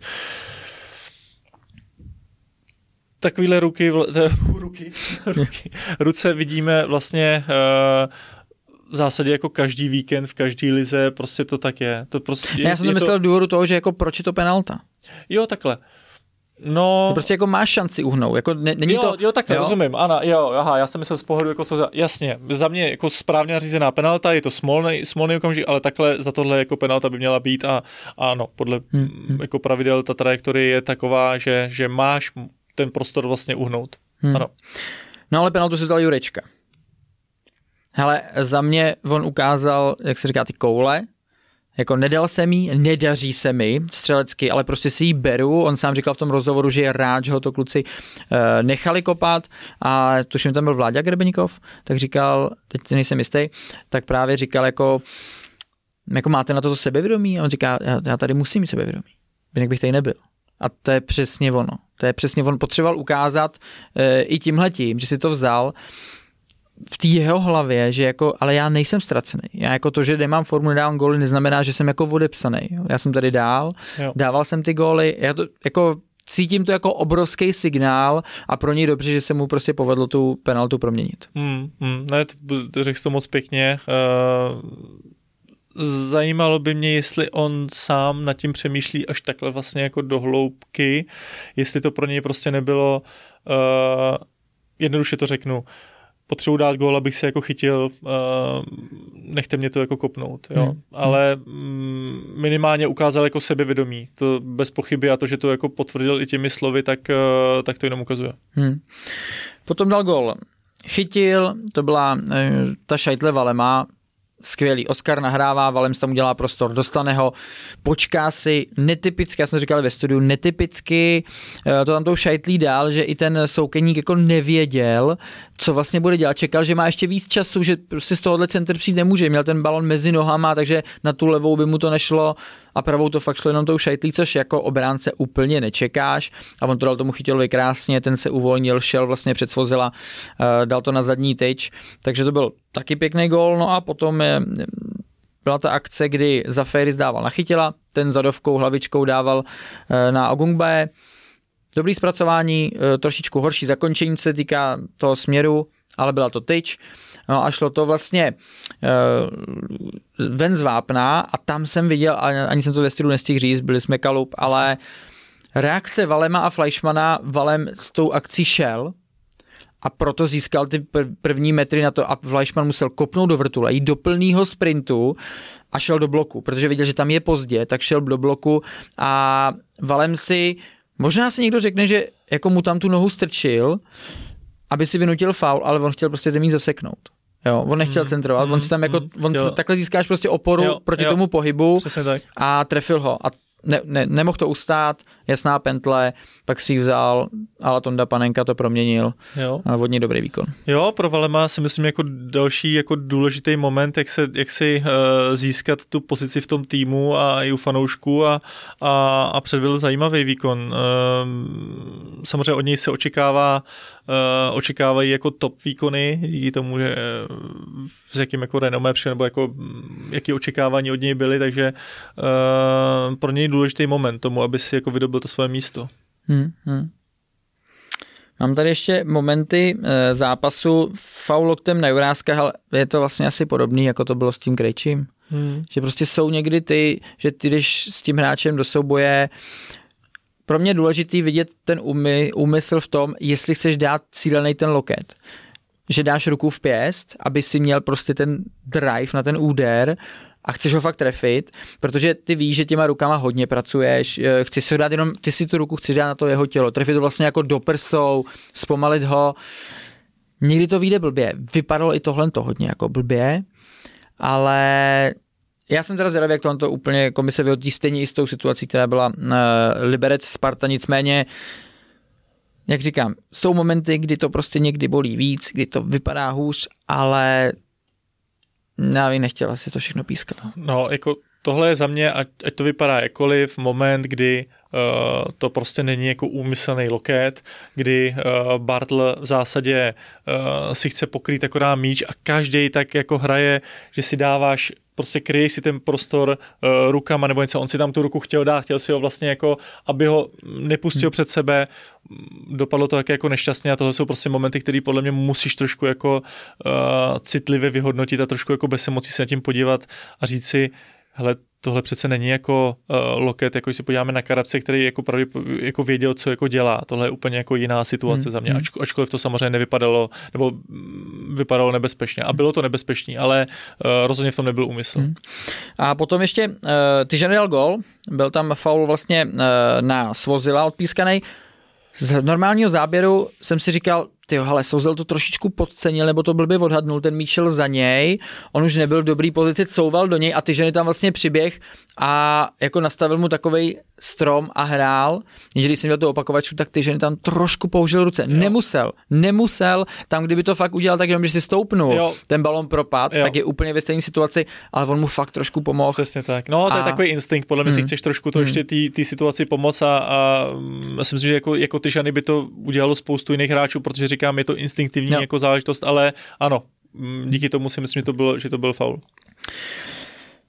takovýhle ruky, ruky, ruky, ruce vidíme vlastně uh, v zásadě jako každý víkend v každý lize, prostě to tak je. To prostě, ne, já jsem to myslel to... důvodu toho, že jako proč je to penalta. Jo, takhle. No. Ty prostě jako máš šanci uhnout. Jako ne, není jo, to, jo, tak jo? rozumím. Ano, jo, aha, já jsem myslel z pohledu jako jasně. Za mě jako správně řízená penalta, je to smolný, smolný okamžik, ale takhle za tohle jako penalta by měla být a ano, podle hmm. jako pravidel ta trajektorie je taková, že, že máš ten prostor vlastně uhnout. Hmm. Ano. No ale penaltu si vzal Jurečka. Hele, za mě on ukázal, jak se říká, ty koule, jako nedal se mi, nedaří se mi střelecky, ale prostě si ji beru. On sám říkal v tom rozhovoru, že je rád, že ho to kluci uh, nechali kopat a tuším tam byl Vláďa Grebeníkov, tak říkal, teď nejsem jistý, tak právě říkal jako, jako máte na to, to sebevědomí? A on říká, já, já tady musím mít sebevědomí, jinak bych tady nebyl. A to je přesně ono. To je přesně on potřeboval ukázat e, i tímhletím, že si to vzal v té jeho hlavě, že jako, ale já nejsem ztracený. Já jako to, že nemám formu, nedávám góly, neznamená, že jsem jako odepsaný. Já jsem tady dál, jo. dával jsem ty góly, já to jako cítím to jako obrovský signál a pro něj dobře, že se mu prostě povedlo tu penaltu proměnit. Hmm, hmm, ne, to, řekl to moc pěkně. Uh, zajímalo by mě, jestli on sám nad tím přemýšlí až takhle vlastně jako do hloubky, jestli to pro něj prostě nebylo, uh, jednoduše to řeknu, uh, potřebuji dát gól, abych se jako chytil, uh, nechte mě to jako kopnout, jo. Hmm. Ale mm, minimálně ukázal jako sebevědomí, to bez pochyby a to, že to jako potvrdil i těmi slovy, tak, uh, tak to jenom ukazuje. Hmm. Potom dal gól. Chytil, to byla uh, ta šajtle Valema, skvělý. Oscar nahrává, Valem tam udělá prostor, dostane ho, počká si, netypicky, já jsem to říkal ve studiu, netypicky, eh, to tam tou šajtlí dál, že i ten soukeník jako nevěděl, co vlastně bude dělat. Čekal, že má ještě víc času, že prostě z tohohle center přijít nemůže. Měl ten balon mezi nohama, takže na tu levou by mu to nešlo a pravou to fakt šlo jenom tou šajtlí, což jako obránce úplně nečekáš. A on to dal tomu chytilovi krásně, ten se uvolnil, šel vlastně před svozila, eh, dal to na zadní tyč, takže to byl taky pěkný gól, no a potom je, byla ta akce, kdy Zaferis dával na chytila, ten zadovkou hlavičkou dával eh, na Ogungbae, Dobrý zpracování, eh, trošičku horší zakončení se týká toho směru, ale byla to tyč. No a šlo to vlastně uh, ven z Vápna a tam jsem viděl, ani jsem to ve stylu nestihl říct, byli jsme kalup, ale reakce Valema a Fleischmana, Valem s tou akcí šel, a proto získal ty první metry na to a Fleischmann musel kopnout do vrtule, jít do plného sprintu a šel do bloku, protože viděl, že tam je pozdě, tak šel do bloku a Valem si, možná si někdo řekne, že jako mu tam tu nohu strčil, aby si vynutil faul, ale on chtěl prostě ten mít zaseknout. Jo, on nechtěl mm, centrovat, mm, on si tam jako, mm, on si, takhle získáš prostě oporu jo, proti jo, tomu pohybu a trefil ho. A ne, ne, nemohl to ustát, jasná pentle, pak si ji vzal, ale Tonda Panenka to proměnil jo. a vodně dobrý výkon. Jo, pro Valema si myslím jako další jako důležitý moment, jak, se, jak si uh, získat tu pozici v tom týmu a i u fanoušků a, a, a předvedl zajímavý výkon. Uh, samozřejmě od něj se očekává uh, očekávají jako top výkony, díky tomu, že uh, s jakým jako renomé přišel, nebo jako jaký očekávání od něj byly, takže uh, pro něj důležitý moment tomu, aby si jako vydobil to svoje místo. Hmm, hmm. Mám tady ještě momenty e, zápasu faul loktem na Juráskách, ale je to vlastně asi podobný, jako to bylo s tím Krejčím. Hmm. Že prostě jsou někdy ty, že ty jdeš s tím hráčem do souboje, pro mě je důležitý vidět ten úmy, úmysl v tom, jestli chceš dát cílený ten loket. Že dáš ruku v pěst, aby si měl prostě ten drive na ten úder, a chceš ho fakt trefit, protože ty víš, že těma rukama hodně pracuješ, eh, chceš si ho dát jenom, ty si tu ruku chceš dát na to jeho tělo, trefit to vlastně jako do prsou, zpomalit ho. Někdy to vyjde blbě. Vypadalo i tohle to hodně jako blbě, ale já jsem teda zvědavý, jak to, to úplně komise vyhodí stejně i s tou situací, která byla uh, Liberec Sparta, nicméně jak říkám, jsou momenty, kdy to prostě někdy bolí víc, kdy to vypadá hůř, ale já bych nechtěl asi to všechno pískat. No, jako tohle je za mě, ať, ať to vypadá jakoliv, moment, kdy uh, to prostě není jako úmyslný loket, kdy uh, Bartl v zásadě uh, si chce pokrýt akorát míč a každý tak jako hraje, že si dáváš prostě kryje si ten prostor uh, rukama nebo něco. On si tam tu ruku chtěl dát, chtěl si ho vlastně jako, aby ho nepustil hmm. před sebe. Dopadlo to také jako nešťastně a tohle jsou prostě momenty, které podle mě musíš trošku jako uh, citlivě vyhodnotit a trošku jako bez emocí se na tím podívat a říct si, hele, tohle přece není jako uh, loket, jako když se podíváme na Karabce, který jako, pravdě, jako věděl, co jako dělá. Tohle je úplně jako jiná situace hmm. za mě, hmm. Ačko, ačkoliv to samozřejmě nevypadalo, nebo vypadalo nebezpečně. A bylo to nebezpečné, ale uh, rozhodně v tom nebyl úmysl. Hmm. A potom ještě uh, ty general gol, byl tam faul vlastně uh, na Svozila odpískaný. Z normálního záběru jsem si říkal, ty ale Souzel to trošičku podcenil, nebo to blbě odhadnul, ten míč šel za něj, on už nebyl dobrý pozici, couval do něj a ty ženy tam vlastně přiběh a jako nastavil mu takovej strom a hrál, že když jsem měl tu opakovačku, tak ty ženy tam trošku použil ruce. Jo. Nemusel, nemusel, tam kdyby to fakt udělal tak jenom, že si stoupnul, jo. ten balon propad, jo. tak je úplně ve stejné situaci, ale on mu fakt trošku pomohl. Přesně tak. No, to a... je takový instinkt, podle mě hmm. si chceš trošku to hmm. ještě té situaci pomoct a, a myslím si, že jako, jako ty ženy by to udělalo spoustu jiných hráčů, protože říkám, je to instinktivní jo. jako záležitost, ale ano, díky tomu si myslím, že to byl, že to byl faul.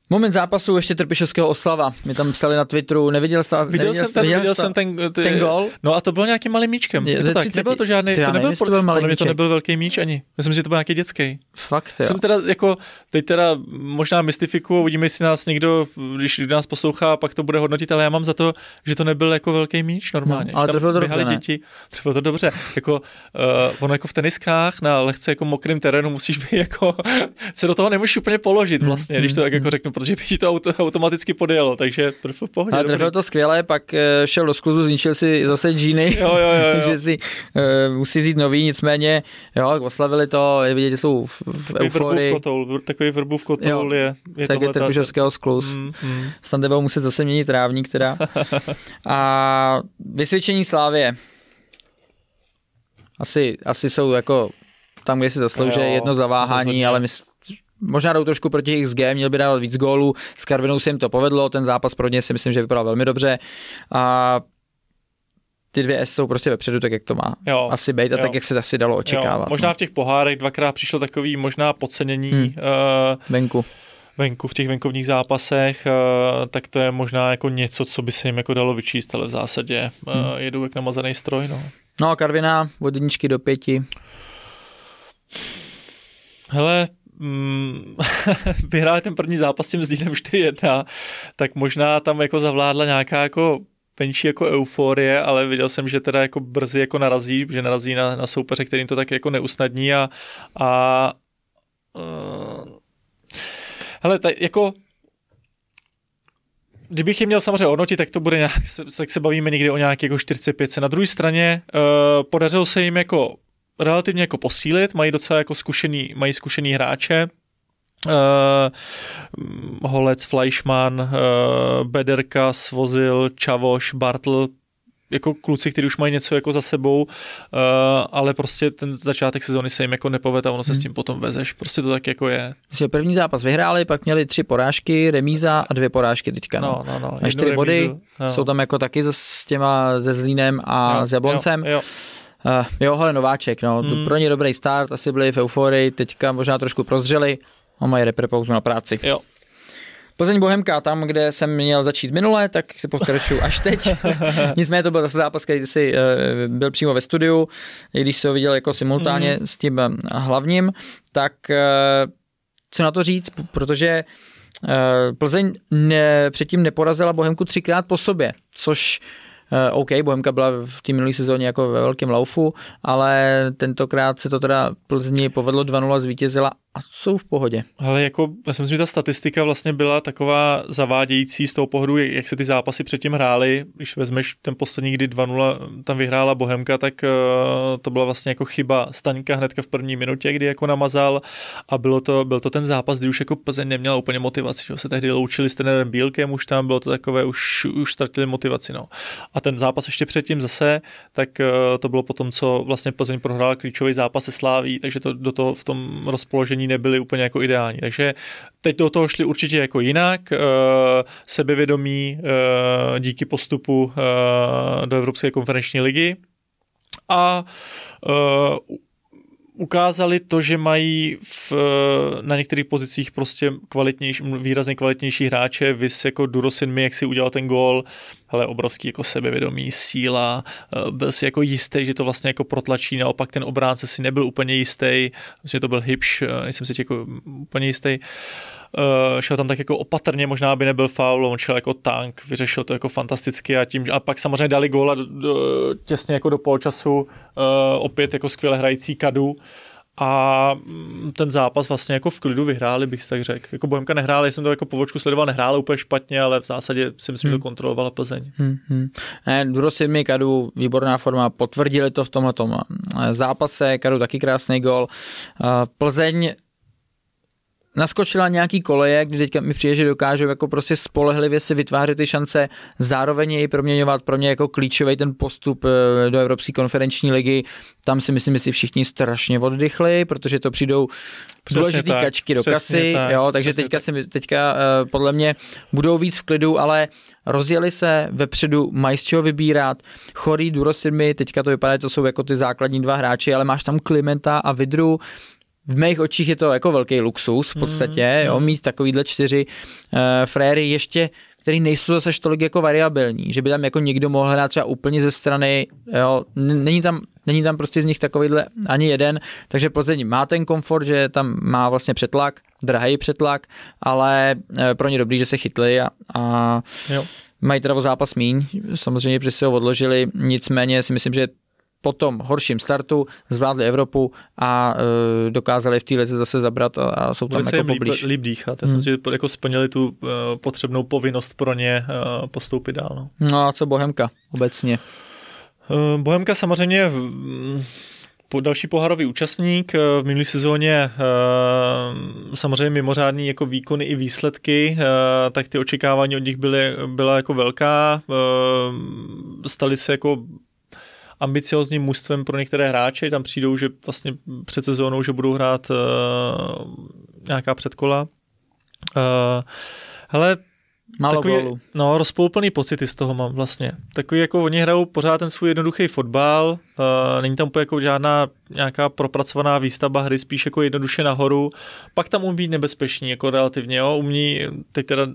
Moment zápasu ještě Trpišovského oslava. Mi tam psali na Twitteru, neviděl jsi Viděl, viděl jsem ten, viděl, viděl jsem ten, ty, ten gol. No a to byl nějakým malým míčkem. Je, to tak, nebyl to žádný, to, to nebyl, nevím, to byl malý to nebyl velký míč ani. Myslím, že to byl nějaký dětský. Fakt, jo. Jsem teda jako, teď teda možná mystifikuju, uvidíme, jestli nás někdo, když nás poslouchá, pak to bude hodnotit, ale já mám za to, že to nebyl jako velký míč normálně. No, ale trefil to dobře, děti, trefil to dobře. Jako, uh, ono jako v teniskách na lehce jako mokrým terénu musíš být jako, se do toho nemůžeš úplně položit vlastně, když to tak jako řeknu, protože by to auto, automaticky podjelo, takže trefil v pohodě. Ale trefil to skvěle, pak eh, šel do skluzu, zničil si zase džíny, jo, jo, jo, jo. takže si uh, musí vzít nový, nicméně, jo, oslavili to, je vidět, že jsou v, v euforii. Kotoul, takový v kotoul je, je Tak je Trpišovského skluz. Mm, mm. Stande muset zase měnit trávník teda. A vysvědčení Slávě. Asi, asi jsou jako tam, kde si zaslouží jedno zaváhání, rozhodně. ale mysl, možná jdou trošku proti XG, měl by dávat víc gólů, s Karvinou se jim to povedlo, ten zápas pro ně si myslím, že vypadal velmi dobře a ty dvě S jsou prostě vepředu, tak jak to má jo, asi být a jo. tak, jak se asi dalo očekávat. Jo, možná no. v těch pohárech dvakrát přišlo takový možná podcenění hmm. uh, venku venku v těch venkovních zápasech, uh, tak to je možná jako něco, co by se jim jako dalo vyčíst, ale v zásadě uh, hmm. jedou jak namazaný stroj. No, no a Karviná od jedničky do pěti. Hele, mm, vyhráli ten první zápas s tím Zlínem 4-1, tak možná tam jako zavládla nějaká jako menší jako euforie, ale viděl jsem, že teda jako brzy jako narazí, že narazí na, na soupeře, kterým to tak jako neusnadní a, a uh, hele, tak jako kdybych je měl samozřejmě hodnotit, tak to bude nějak, tak se bavíme někdy o nějaké jako 45. Na druhé straně uh, podařilo se jim jako relativně jako posílit, mají docela jako zkušený, mají zkušený hráče, Uh, Holec, Fleischmann, uh, Bederka, Svozil, Čavoš, Bartl, jako kluci, kteří už mají něco jako za sebou, uh, ale prostě ten začátek sezóny se jim jako nepovede a ono se hmm. s tím potom vezeš. Prostě to tak jako je. Myslím, první zápas vyhráli, pak měli tři porážky, remíza a dvě porážky teďka. No, no, no. A čtyři body, no. jsou tam jako taky s těma, ze Zlínem a jo, s Jabloncem. Jo, jo. Uh, jo, hele, Nováček, no, hmm. pro ně dobrý start, asi byli v euforii, teďka možná trošku prozřeli, a mají reprepauzu na práci. Jo. Plzeň Bohemka, tam, kde jsem měl začít minule, tak pokračuju až teď. Nicméně to byl zase zápas, který jsi uh, byl přímo ve studiu, i když se ho viděl jako simultánně mm. s tím uh, hlavním, tak uh, co na to říct, protože uh, Plzeň ne, předtím neporazila Bohemku třikrát po sobě, což Uh, OK, Bohemka byla v té minulé sezóně jako ve velkém laufu, ale tentokrát se to teda Plzni povedlo 2-0, zvítězila a jsou v pohodě. Ale jako, já si myslím, že ta statistika vlastně byla taková zavádějící z toho pohledu, jak se ty zápasy předtím hrály. Když vezmeš ten poslední, kdy 2-0 tam vyhrála Bohemka, tak uh, to byla vlastně jako chyba Staňka hnedka v první minutě, kdy jako namazal a bylo to, byl to ten zápas, kdy už jako Plzeň neměla úplně motivaci, že se tehdy loučili s trenérem Bílkem, už tam bylo to takové, už, už ztratili motivaci. No. A ten zápas ještě předtím zase, tak uh, to bylo potom, co vlastně Plzeň prohrála klíčový zápas se Sláví, takže to do toho v tom rozpoložení zranění nebyly úplně jako ideální. Takže teď do toho šli určitě jako jinak, uh, sebevědomí uh, díky postupu uh, do Evropské konferenční ligy a ukázali to, že mají v, na některých pozicích prostě kvalitnější, výrazně kvalitnější hráče, vys jako Durosin mi, jak si udělal ten gól, hele, obrovský jako sebevědomí, síla, eh, byl si jako jistý, že to vlastně jako protlačí, naopak ten obránce si nebyl úplně jistý, že to byl Hybš, eh, nejsem si jako úplně jistý. Šel tam tak jako opatrně, možná by nebyl faul, on šel jako tank, vyřešil to jako fantasticky a tím, a pak samozřejmě dali góla těsně jako do polčasu, uh, opět jako skvěle hrající Kadu, a mm, ten zápas vlastně jako v klidu vyhráli, bych tak řekl. Jako Bohemka nehrála, jsem to jako povočku sledoval, nehrála úplně špatně, ale v zásadě si myslím, hmm. že to kontrolovala Plzeň. Hmm, hmm. Ne, Duro Sidmi, Kadu, výborná forma, potvrdili to v tomhle eh, zápase, Kadu taky krásný gol. Plzeň naskočila nějaký koleje, kdy teďka mi přijde, že dokážou jako prostě spolehlivě si vytvářet ty šance, zároveň jej proměňovat pro mě jako klíčový ten postup eh, do Evropské konferenční ligy. Tam si myslím, že si všichni strašně oddychli, protože to přijdou důležitý tak, kačky do kasy, tak, jo, takže teďka, tak. si, teďka uh, podle mě budou víc v klidu, ale rozjeli se, vepředu mají z čeho vybírat, Chorý, Durosirmi, teďka to vypadá, to jsou jako ty základní dva hráči, ale máš tam Klimenta a Vidru, v mých očích je to jako velký luxus v podstatě, mm, jo, mm. mít takovýhle čtyři uh, fréry ještě, který nejsou zase tolik jako variabilní, že by tam jako někdo mohl hrát třeba úplně ze strany, jo, není tam, není tam prostě z nich takovýhle ani jeden, takže Plzeň má ten komfort, že tam má vlastně přetlak, drahý přetlak, ale uh, pro ně dobrý, že se chytli a, a jo. mají teda o zápas míň, samozřejmě, protože si ho odložili, nicméně si myslím, že po tom horším startu zvládli Evropu a e, dokázali v té lize zase zabrat a, a jsou tam Bude jako poblíž. Líp, líp dýchat. Já hmm. jsem si jako splnili tu uh, potřebnou povinnost pro ně uh, postoupit dál. No. no a co Bohemka obecně? Uh, Bohemka samozřejmě mm, po další poharový účastník v minulé sezóně samozřejmě mimořádný jako výkony i výsledky, tak ty očekávání od nich byly, byla jako velká. Stali se jako ambiciozním mužstvem pro některé hráče, tam přijdou, že vlastně před sezónou, že budou hrát uh, nějaká předkola. Uh, hele, Málo takový, gólu. No, rozpouplný pocity z toho mám vlastně. Takový jako oni hrajou pořád ten svůj jednoduchý fotbal, uh, není tam jako žádná nějaká propracovaná výstavba hry spíš jako jednoduše nahoru, pak tam umí být nebezpeční, jako relativně, jo, umí, teď teda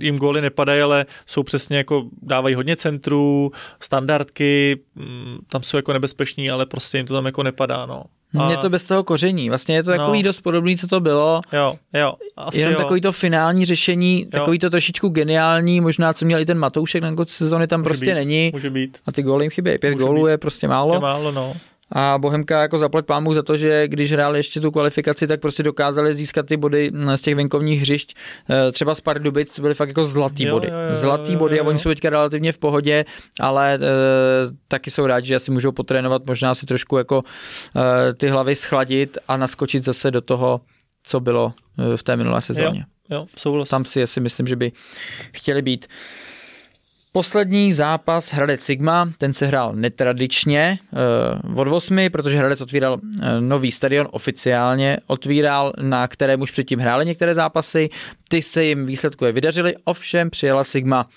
jim góly nepadají, ale jsou přesně jako, dávají hodně centrů, standardky, mm, tam jsou jako nebezpeční, ale prostě jim to tam jako nepadá, no. A... Je to bez toho koření. Vlastně je to takový no. dost podobný, co to bylo. Jo, jo. Asi Jenom jo. takový to finální řešení, jo. takový to trošičku geniální, možná co měl i ten Matoušek na konci sezóny, tam může prostě být, není. Může být. A ty góly jim chybí. Pět gólů je prostě málo. Je málo, no. A Bohemka jako zaplať pámu za to, že když hráli ještě tu kvalifikaci, tak prostě dokázali získat ty body z těch venkovních hřišť. Eh, třeba z Pardubic byly fakt jako zlatý Jo, body. jo, jo, Zlatý jo, body a jo. oni jsou teďka relativně v pohodě, ale e, taky jsou rádi, že asi můžou potrénovat, možná si trošku jako e, ty hlavy schladit a naskočit zase do toho, co bylo eh, v té minulé sezóně. Jo, souhlas. Tam si asi myslím, že by chtěli být. Poslední zápas Hradec Sigma, ten se hrál netradičně uh, od 8, protože Hradec otvíral uh, nový stadion oficiálně, otvíral, na kterém už předtím hráli některé zápasy, ty se jim výsledkové vydařily, ovšem přijela Sigma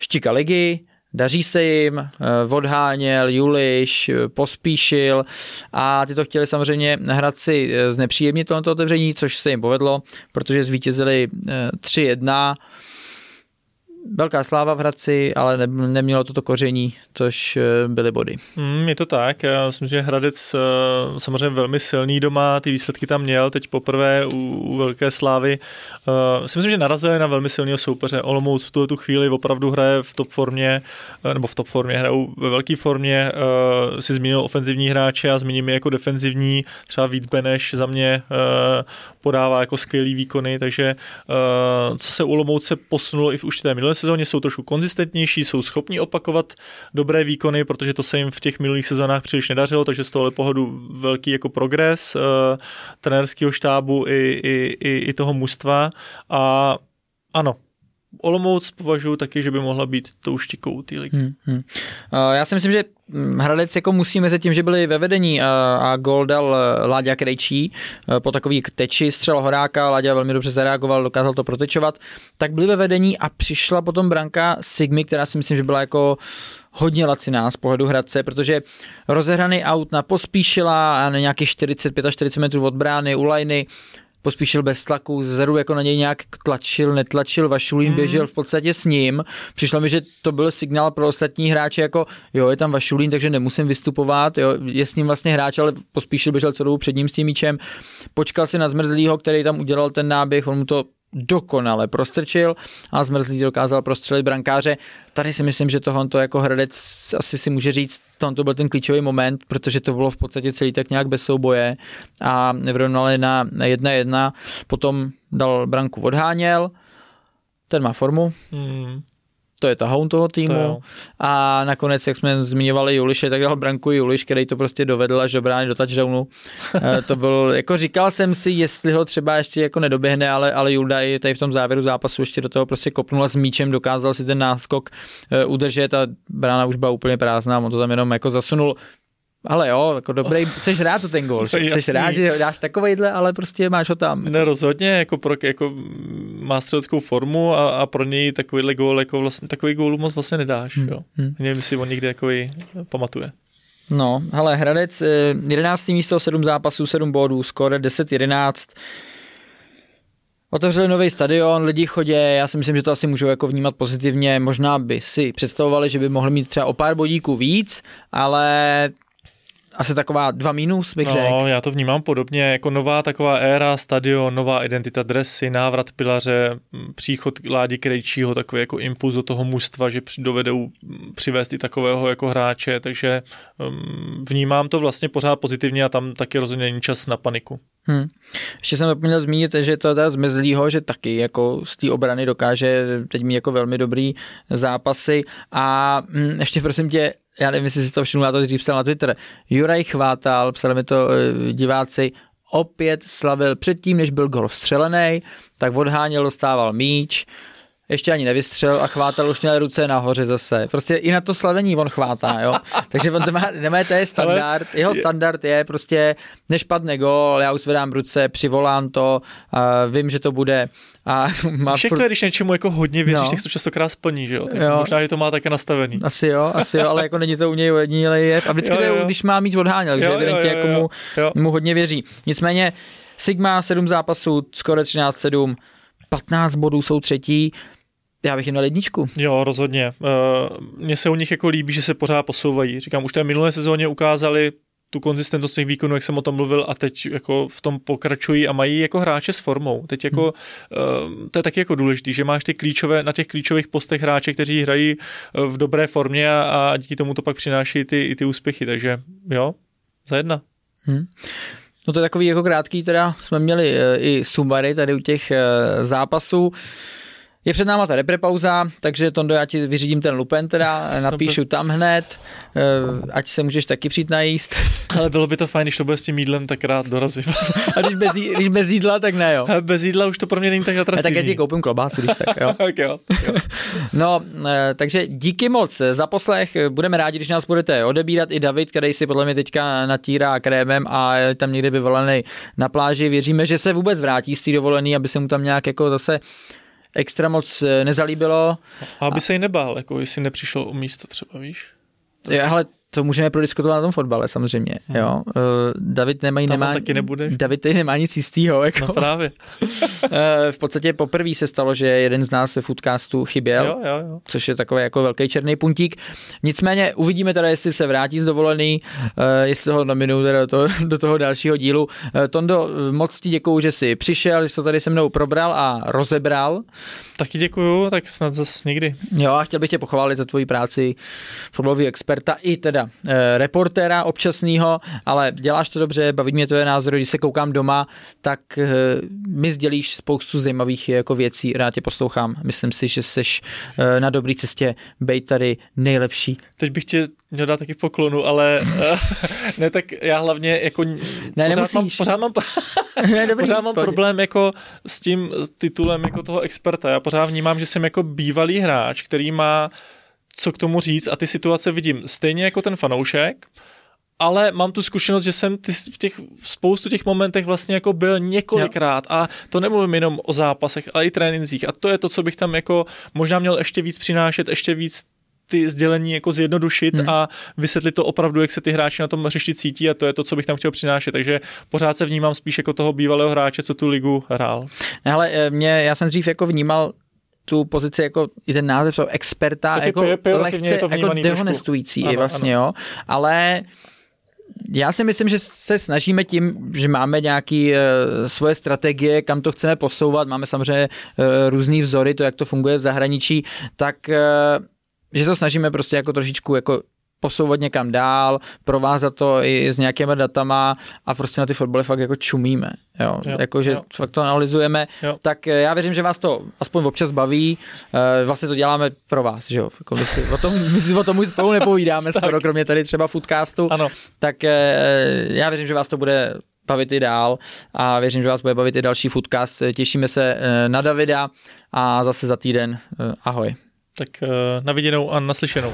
štika ligy, daří se jim, uh, odháněl, Juliš, pospíšil a ty to chtěli samozřejmě Hradci uh, znepříjemnit tohoto otevření, což se jim povedlo, protože zvítězili uh, 3-1, velká sláva v Hradci, ale ne, nemělo to to koření, což eh, byly body. Mm, je to tak, já myslím, že Hradec uh, samozřejmě velmi silný doma, ty výsledky tam měl, teď poprvé u, u Velké slávy. Uh, si myslím, že narazili na velmi silného soupeře. Olomouc v tuhle tu chvíli opravdu hraje v top formě, nebo v top formě, hrajou ve velké formě, uh, si zmínil ofenzivní hráče a zmíním je jako defenzivní, třeba Vít Beneš za mě uh, podává jako skvělý výkony, takže uh, co se u Olomouce posunulo i v už té minulé sezóně, jsou trošku konzistentnější, jsou schopni opakovat dobré výkony, protože to se jim v těch minulých sezónách příliš nedařilo, takže z tohohle pohledu velký jako progres uh, trenérského štábu i, i, i, i toho mužstva. A ano, Olomouc považuji taky, že by mohla být tou štikou té ligy. Hmm, hmm. Já si myslím, že Hradec jako musí mezi tím, že byli ve vedení a, a gol dal Láďa Krejčí po takový teči střel Horáka, Láďa velmi dobře zareagoval, dokázal to protečovat, tak byli ve vedení a přišla potom branka Sigmy, která si myslím, že byla jako hodně laciná z pohledu Hradce, protože rozehraný aut na pospíšila a na nějakých 45-40 metrů od brány u lajny, pospíšil bez tlaku, zadu jako na něj nějak tlačil, netlačil, Vašulín mm. běžel v podstatě s ním. Přišlo mi, že to byl signál pro ostatní hráče, jako jo, je tam Vašulín, takže nemusím vystupovat, jo, je s ním vlastně hráč, ale pospíšil běžel celou před ním s tím míčem. Počkal si na zmrzlýho, který tam udělal ten náběh, on mu to dokonale prostrčil a zmrzlý dokázal prostřelit brankáře. Tady si myslím, že tohle to jako Hradec asi si může říct, to byl ten klíčový moment, protože to bylo v podstatě celý tak nějak bez souboje a vyrovnali na 1-1, potom dal branku odháněl, ten má formu, Hmm. To je tahoun toho týmu. To a nakonec, jak jsme zmiňovali Juliše, tak dal branku Juliš, který to prostě dovedl až do brány do touchdownu. Eh, to byl, jako říkal jsem si, jestli ho třeba ještě jako nedoběhne, ale, ale Julda i tady v tom závěru zápasu ještě do toho prostě kopnul a s míčem dokázal si ten náskok eh, udržet a brána už byla úplně prázdná, on to tam jenom jako zasunul ale jo, jako dobrý, jsi rád za ten gol, jsi jasný. rád, že ho dáš takovejhle, ale prostě máš ho tam. Ne, rozhodně, jako, pro, jako má střeleckou formu a, a pro něj takovýhle gól, jako vlastně, takový gól moc vlastně nedáš, Hmm, jo. hmm. Nevím, jestli on někdy takový pamatuje. No, hele, Hradec, eh, 11. místo, 7 zápasů, 7 bodů, skóre 10-11. Otevřeli nový stadion, lidi chodí, já si myslím, že to asi můžou jako vnímat pozitivně, možná by si představovali, že by mohli mít třeba o pár bodíků víc, ale asi taková dva mínus bych řekl. No, já to vnímám podobně, jako nová taková éra, stadion, nová identita dresy, návrat pilaře, příchod Ládi Krejčího, takový jako impuls do toho mužstva, že dovedou přivést i takového jako hráče, takže um, vnímám to vlastně pořád pozitivně a tam taky rozhodně není čas na paniku. Hmm. Ještě jsem zapomněl zmínit, že to teda z Mezlího, že taky jako z té obrany dokáže teď mít jako velmi dobrý zápasy a hm, ještě prosím tě, já nevím, jestli si to všiml, já to dřív psal na Twitter, Juraj Chvátal, psali mi to eh, diváci, opět slavil předtím, než byl gol vstřelený, tak odháněl, dostával míč, ještě ani nevystřel a chvátal už měl ruce nahoře zase. Prostě i na to slavení on chvátá, jo. Takže on to má, nemá, to je standard. Jeho standard je prostě, než padne gol, já už zvedám ruce, přivolám to, a vím, že to bude. A má Však furt... to je, když něčemu jako hodně věříš, no. tak to častokrát splní, že jo? Tak jo. Možná, že to má také nastavený. Asi jo, asi jo, ale jako není to u něj ojedinělý jev. A vždycky jo, jo. to je, když má mít odháněl, takže evidentně jako mu, jo. mu hodně věří. Nicméně Sigma 7 zápasů, skoro 13-7, 15 bodů jsou třetí, já bych jim dal jedničku. Jo, rozhodně. Uh, mně se u nich jako líbí, že se pořád posouvají. Říkám, už té minulé sezóně ukázali tu konzistentnost těch výkonů, jak jsem o tom mluvil, a teď jako v tom pokračují a mají jako hráče s formou. Teď jako, hmm. uh, to je taky jako důležité, že máš ty klíčové, na těch klíčových postech hráče, kteří hrají eh, v dobré formě a, a díky tomu to pak přináší ty, i ty úspěchy, takže jo, za jedna. Hmm. No to je takový jako krátký, teda jsme měli i sumary tady u těch zápasů. Je před náma ta reprepauza, takže Tondo, já ti vyřídím ten lupen teda, napíšu tam hned, eh, ať se můžeš taky přijít najíst. Ale bylo by to fajn, když to bude s tím jídlem, tak rád dorazím. A když bez, jí, když bez jídla, tak ne jo. A bez jídla už to pro mě není tak atraktivní. A tak já ti koupím klobásu, když tak jo. tak jo, jo. no, eh, takže díky moc za poslech, budeme rádi, když nás budete odebírat i David, který si podle mě teďka natírá krémem a je tam někde vyvolený na pláži. Věříme, že se vůbec vrátí z té dovolený, aby se mu tam nějak jako zase extra moc eh, nezalíbilo. A aby a... se jí nebál, jako jestli nepřišel o místo třeba, víš? Je, hele, to můžeme prodiskutovat na tom fotbale samozřejmě, hmm. jo. Uh, David nemá, nemá, taky nebudeš. David tady nemá nic jistýho, jako. No právě. uh, v podstatě poprvé se stalo, že jeden z nás ve Foodcastu chyběl, jo, jo, jo. což je takový jako velký černý puntík. Nicméně uvidíme teda, jestli se vrátí z dovolený, uh, jestli ho nominuju teda do toho, do toho dalšího dílu. Uh, Tondo, moc ti děkuju, že jsi přišel, že jsi to tady se mnou probral a rozebral. Taky děkuju, tak snad zase někdy. Jo, a chtěl bych tě pochválit za tvoji práci fotbalový experta i teda e, reportéra občasného, ale děláš to dobře, baví mě to je názor, když se koukám doma, tak e, mi sdělíš spoustu zajímavých jako věcí, rád tě poslouchám. Myslím si, že jsi e, na dobré cestě, bej tady nejlepší. Teď bych tě měl dát taky poklonu, ale ne, tak já hlavně jako ne, pořád, mám, pořád mám, ne, dobrý, pořád mám problém jako s tím titulem jako toho experta. Já pořád vnímám, že jsem jako bývalý hráč, který má co k tomu říct a ty situace vidím stejně jako ten fanoušek, ale mám tu zkušenost, že jsem ty, v těch v spoustu těch momentech vlastně jako byl několikrát a to nemluvím jenom o zápasech, ale i trénincích a to je to, co bych tam jako možná měl ještě víc přinášet, ještě víc ty sdělení jako zjednodušit hmm. a vysvětlit to opravdu, jak se ty hráči na tom hřišti cítí a to je to, co bych tam chtěl přinášet. Takže pořád se vnímám spíš jako toho bývalého hráče, co tu ligu hrál. Ale eh, mě, já jsem dřív jako vnímal tu pozici jako i ten název toho experta Taky jako lehce jako dehonestující ano, vlastně, ano. jo. Ale já si myslím, že se snažíme tím, že máme nějaké uh, svoje strategie, kam to chceme posouvat, máme samozřejmě uh, různý vzory, to, jak to funguje v zahraničí, tak uh, že se snažíme prostě jako trošičku jako posouvat někam dál, provázat to i s nějakýma datama a prostě na ty fotbaly fakt jako čumíme, jo, jo jako, že jo. fakt to analyzujeme, jo. tak eh, já věřím, že vás to aspoň občas baví, eh, vlastně to děláme pro vás, že jo, jako my, si o tom, my si o tom spolu nepovídáme skoro, kromě tady třeba foodcastu, ano. tak eh, já věřím, že vás to bude bavit i dál a věřím, že vás bude bavit i další foodcast, těšíme se na Davida a zase za týden ahoj. Tak na viděnou a naslyšenou.